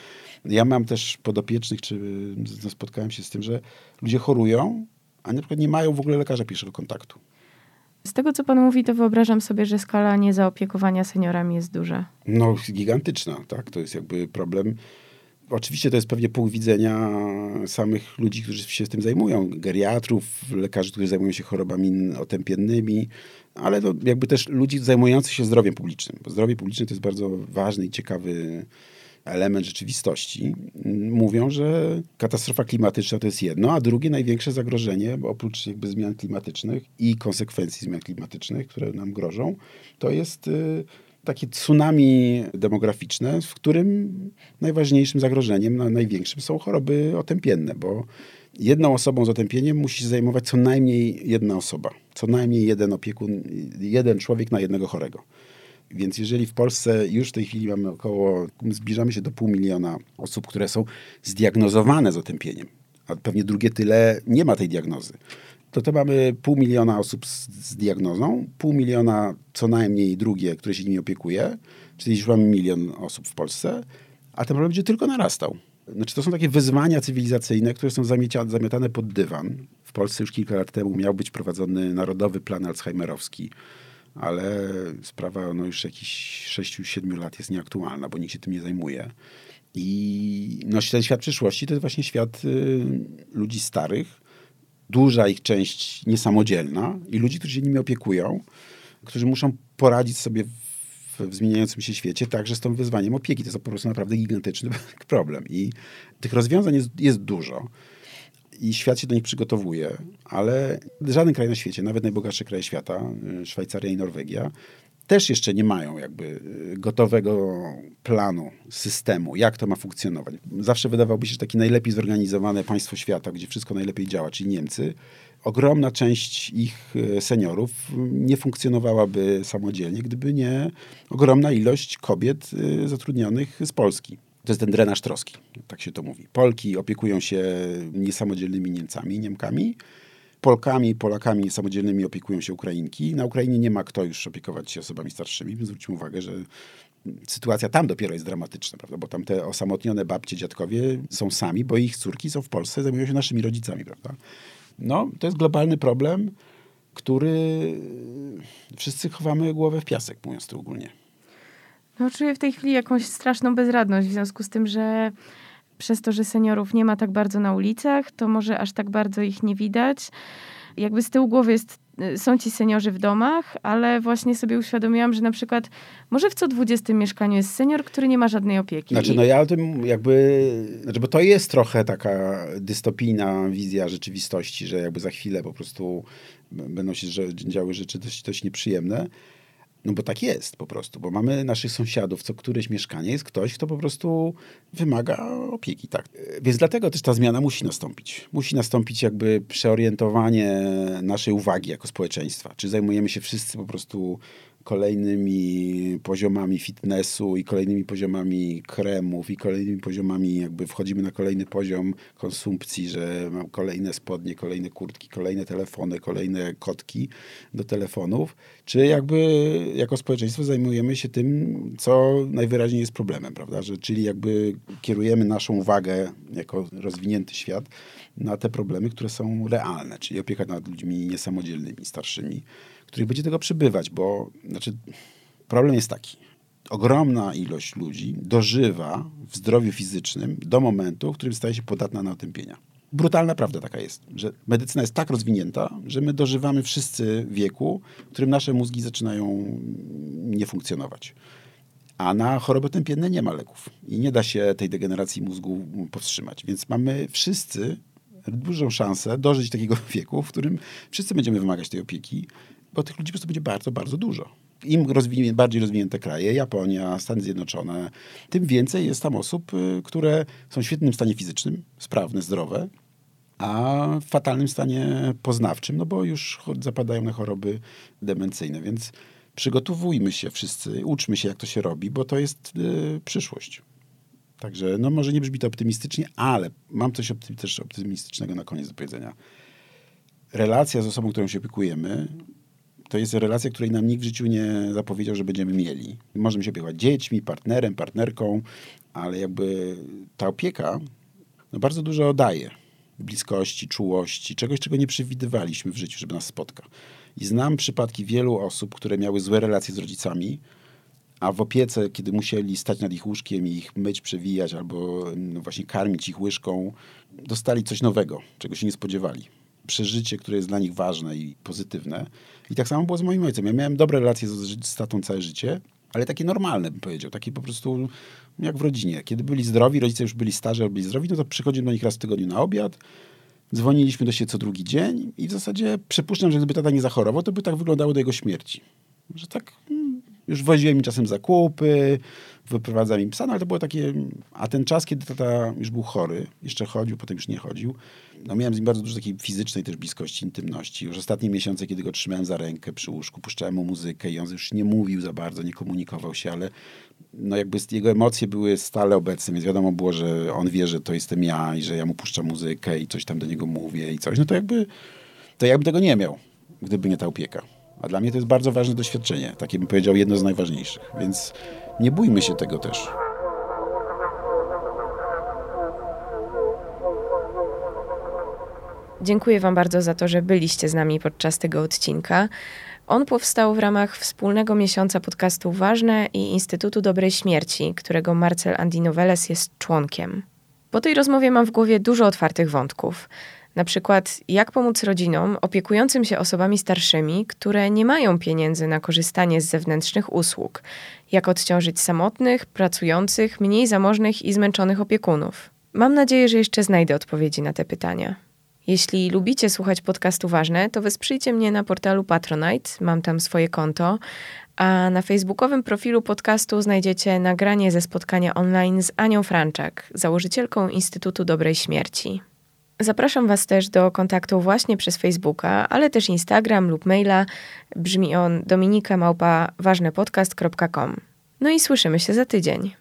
[SPEAKER 2] Ja mam też podopiecznych, czy no, spotkałem się z tym, że ludzie chorują, a na przykład nie mają w ogóle lekarza pierwszego kontaktu.
[SPEAKER 1] Z tego, co pan mówi, to wyobrażam sobie, że skala niezaopiekowania seniorami jest duża.
[SPEAKER 2] No, gigantyczna, tak. To jest jakby problem. Oczywiście to jest pewnie punkt widzenia samych ludzi, którzy się z tym zajmują. Geriatrów, lekarzy, którzy zajmują się chorobami otępiennymi, ale to jakby też ludzi zajmujących się zdrowiem publicznym. Bo zdrowie publiczne to jest bardzo ważny i ciekawy element rzeczywistości, mówią, że katastrofa klimatyczna to jest jedno, a drugie największe zagrożenie, oprócz jakby zmian klimatycznych i konsekwencji zmian klimatycznych, które nam grożą, to jest y, takie tsunami demograficzne, w którym najważniejszym zagrożeniem, największym są choroby otępienne, bo jedną osobą z otępieniem musi się zajmować co najmniej jedna osoba, co najmniej jeden opiekun, jeden człowiek na jednego chorego. Więc jeżeli w Polsce już w tej chwili mamy około, zbliżamy się do pół miliona osób, które są zdiagnozowane z otępieniem, a pewnie drugie tyle nie ma tej diagnozy, to to mamy pół miliona osób z, z diagnozą, pół miliona co najmniej drugie, które się nimi opiekuje, czyli już mamy milion osób w Polsce, a ten problem będzie tylko narastał. Znaczy, to są takie wyzwania cywilizacyjne, które są zamiatane pod dywan. W Polsce już kilka lat temu miał być prowadzony Narodowy Plan Alzheimerowski, ale sprawa no, już jakichś 6-7 lat jest nieaktualna, bo nikt się tym nie zajmuje. I no, ten świat przyszłości to jest właśnie świat y, ludzi starych, duża ich część niesamodzielna i ludzi, którzy się nimi opiekują, którzy muszą poradzić sobie w, w zmieniającym się świecie, także z tym wyzwaniem opieki. To jest po prostu naprawdę gigantyczny problem. I tych rozwiązań jest, jest dużo i świat się do nich przygotowuje, ale żaden kraj na świecie, nawet najbogatsze kraje świata, y, Szwajcaria i Norwegia, też jeszcze nie mają jakby y, gotowego planu, systemu, jak to ma funkcjonować. Zawsze wydawałoby się, że takie najlepiej zorganizowane państwo świata, gdzie wszystko najlepiej działa, czyli Niemcy, ogromna część ich y, seniorów nie funkcjonowałaby samodzielnie, gdyby nie ogromna ilość kobiet zatrudnionych z Polski To jest ten drenaż troski, tak się to mówi. Polki opiekują się niesamodzielnymi Niemcami, Niemkami, Polkami, Polakami niesamodzielnymi opiekują się Ukrainki. Na Ukrainie nie ma kto już opiekować się osobami starszymi. Zwróćmy uwagę, że sytuacja tam dopiero jest dramatyczna, prawda? Bo tam te osamotnione babcie, dziadkowie są sami, bo ich córki są w Polsce, zajmują się naszymi rodzicami, prawda? No, to jest globalny problem, który wszyscy chowamy głowę w piasek, mówiąc to ogólnie.
[SPEAKER 1] No, czuję w tej chwili jakąś straszną bezradność w związku z tym, że przez to, że seniorów nie ma tak bardzo na ulicach, to może aż tak bardzo ich nie widać. Jakby z tyłu głowy jest, y, są ci seniorzy w domach, ale właśnie sobie uświadomiłam, że na przykład może w co 20 mieszkaniu jest senior, który nie ma żadnej opieki.
[SPEAKER 2] Znaczy, no ja o tym jakby, znaczy, bo to jest trochę taka dystopijna wizja rzeczywistości, że jakby za chwilę po prostu będą się działy rzeczy dość, dość nieprzyjemne. No bo tak jest po prostu, bo mamy naszych sąsiadów, co któreś mieszkanie jest ktoś, kto po prostu wymaga opieki, tak. Więc dlatego też ta zmiana musi nastąpić. Musi nastąpić jakby przeorientowanie naszej uwagi jako społeczeństwa. Czy zajmujemy się wszyscy po prostu kolejnymi poziomami fitnessu i kolejnymi poziomami kremów i kolejnymi poziomami jakby wchodzimy na kolejny poziom konsumpcji, że mam kolejne spodnie, kolejne kurtki, kolejne telefony, kolejne kotki do telefonów, czy jakby jako społeczeństwo zajmujemy się tym, co najwyraźniej jest problemem, prawda? Że, czyli jakby kierujemy naszą uwagę jako rozwinięty świat na te problemy, które są realne, czyli opieka nad ludźmi niesamodzielnymi, starszymi, których będzie tego przybywać, bo znaczy, problem jest taki. Ogromna ilość ludzi dożywa w zdrowiu fizycznym do momentu, w którym staje się podatna na otępienia. Brutalna prawda taka jest, że medycyna jest tak rozwinięta, że my dożywamy wszyscy wieku, w którym nasze mózgi zaczynają nie funkcjonować. A na choroby otępienne nie ma leków i nie da się tej degeneracji mózgu powstrzymać. Więc mamy wszyscy dużą szansę dożyć takiego wieku, w którym wszyscy będziemy wymagać tej opieki bo tych ludzi po prostu będzie bardzo, bardzo dużo. Im rozwinie, bardziej rozwinięte kraje, Japonia, Stany Zjednoczone, tym więcej jest tam osób, y, które są w świetnym stanie fizycznym, sprawne, zdrowe, a w fatalnym stanie poznawczym, no bo już zapadają na choroby demencyjne. Więc przygotowujmy się wszyscy, uczmy się, jak to się robi, bo to jest y, przyszłość. Także, no może nie brzmi to optymistycznie, ale mam coś opty też optymistycznego na koniec do powiedzenia. Relacja z osobą, którą się opiekujemy, to jest relacja, której nam nikt w życiu nie zapowiedział, że będziemy mieli. Możemy się opiekować dziećmi, partnerem, partnerką, ale jakby ta opieka no bardzo dużo daje. Bliskości, czułości, czegoś, czego nie przewidywaliśmy w życiu, żeby nas spotka. I znam przypadki wielu osób, które miały złe relacje z rodzicami, a w opiece, kiedy musieli stać nad ich łóżkiem i ich myć, przewijać albo no właśnie karmić ich łyżką, dostali coś nowego, czego się nie spodziewali przeżycie, które jest dla nich ważne i pozytywne. I tak samo było z moim ojcem. Ja miałem dobre relacje z, z tatą całe życie, ale takie normalne, bym powiedział. Takie po prostu jak w rodzinie. Kiedy byli zdrowi, rodzice już byli starzy byli zdrowi, no to przychodziłem do nich raz w tygodniu na obiad. Dzwoniliśmy do siebie co drugi dzień i w zasadzie przypuszczam, że gdyby tata nie zachorował, to by tak wyglądało do jego śmierci. Że tak hmm, już woziłem mi czasem zakupy, wyprowadzałem im psa, no ale to było takie... A ten czas, kiedy tata już był chory, jeszcze chodził, potem już nie chodził, no miałem z nim bardzo dużo takiej fizycznej też bliskości, intymności. Już ostatnie miesiące, kiedy go trzymałem za rękę przy łóżku, puszczałem mu muzykę i on już nie mówił za bardzo, nie komunikował się, ale no jakby jego emocje były stale obecne, więc wiadomo było, że on wie, że to jestem ja i że ja mu puszczam muzykę i coś tam do niego mówię i coś. No to jakby, to jakby tego nie miał, gdyby nie ta opieka. A dla mnie to jest bardzo ważne doświadczenie. Takie bym powiedział, jedno z najważniejszych. Więc nie bójmy się tego też.
[SPEAKER 1] Dziękuję Wam bardzo za to, że byliście z nami podczas tego odcinka. On powstał w ramach wspólnego miesiąca podcastu Ważne i Instytutu Dobrej Śmierci, którego Marcel Andinoveles jest członkiem. Po tej rozmowie mam w głowie dużo otwartych wątków. Na przykład, jak pomóc rodzinom opiekującym się osobami starszymi, które nie mają pieniędzy na korzystanie z zewnętrznych usług, jak odciążyć samotnych, pracujących, mniej zamożnych i zmęczonych opiekunów. Mam nadzieję, że jeszcze znajdę odpowiedzi na te pytania. Jeśli lubicie słuchać podcastu Ważne, to wesprzyjcie mnie na portalu Patronite, mam tam swoje konto, a na facebookowym profilu podcastu znajdziecie nagranie ze spotkania online z Anią Franczak, założycielką Instytutu Dobrej Śmierci. Zapraszam Was też do kontaktu właśnie przez Facebooka, ale też Instagram lub maila. Brzmi on dominika małpa ważnepodcast.com. No i słyszymy się za tydzień.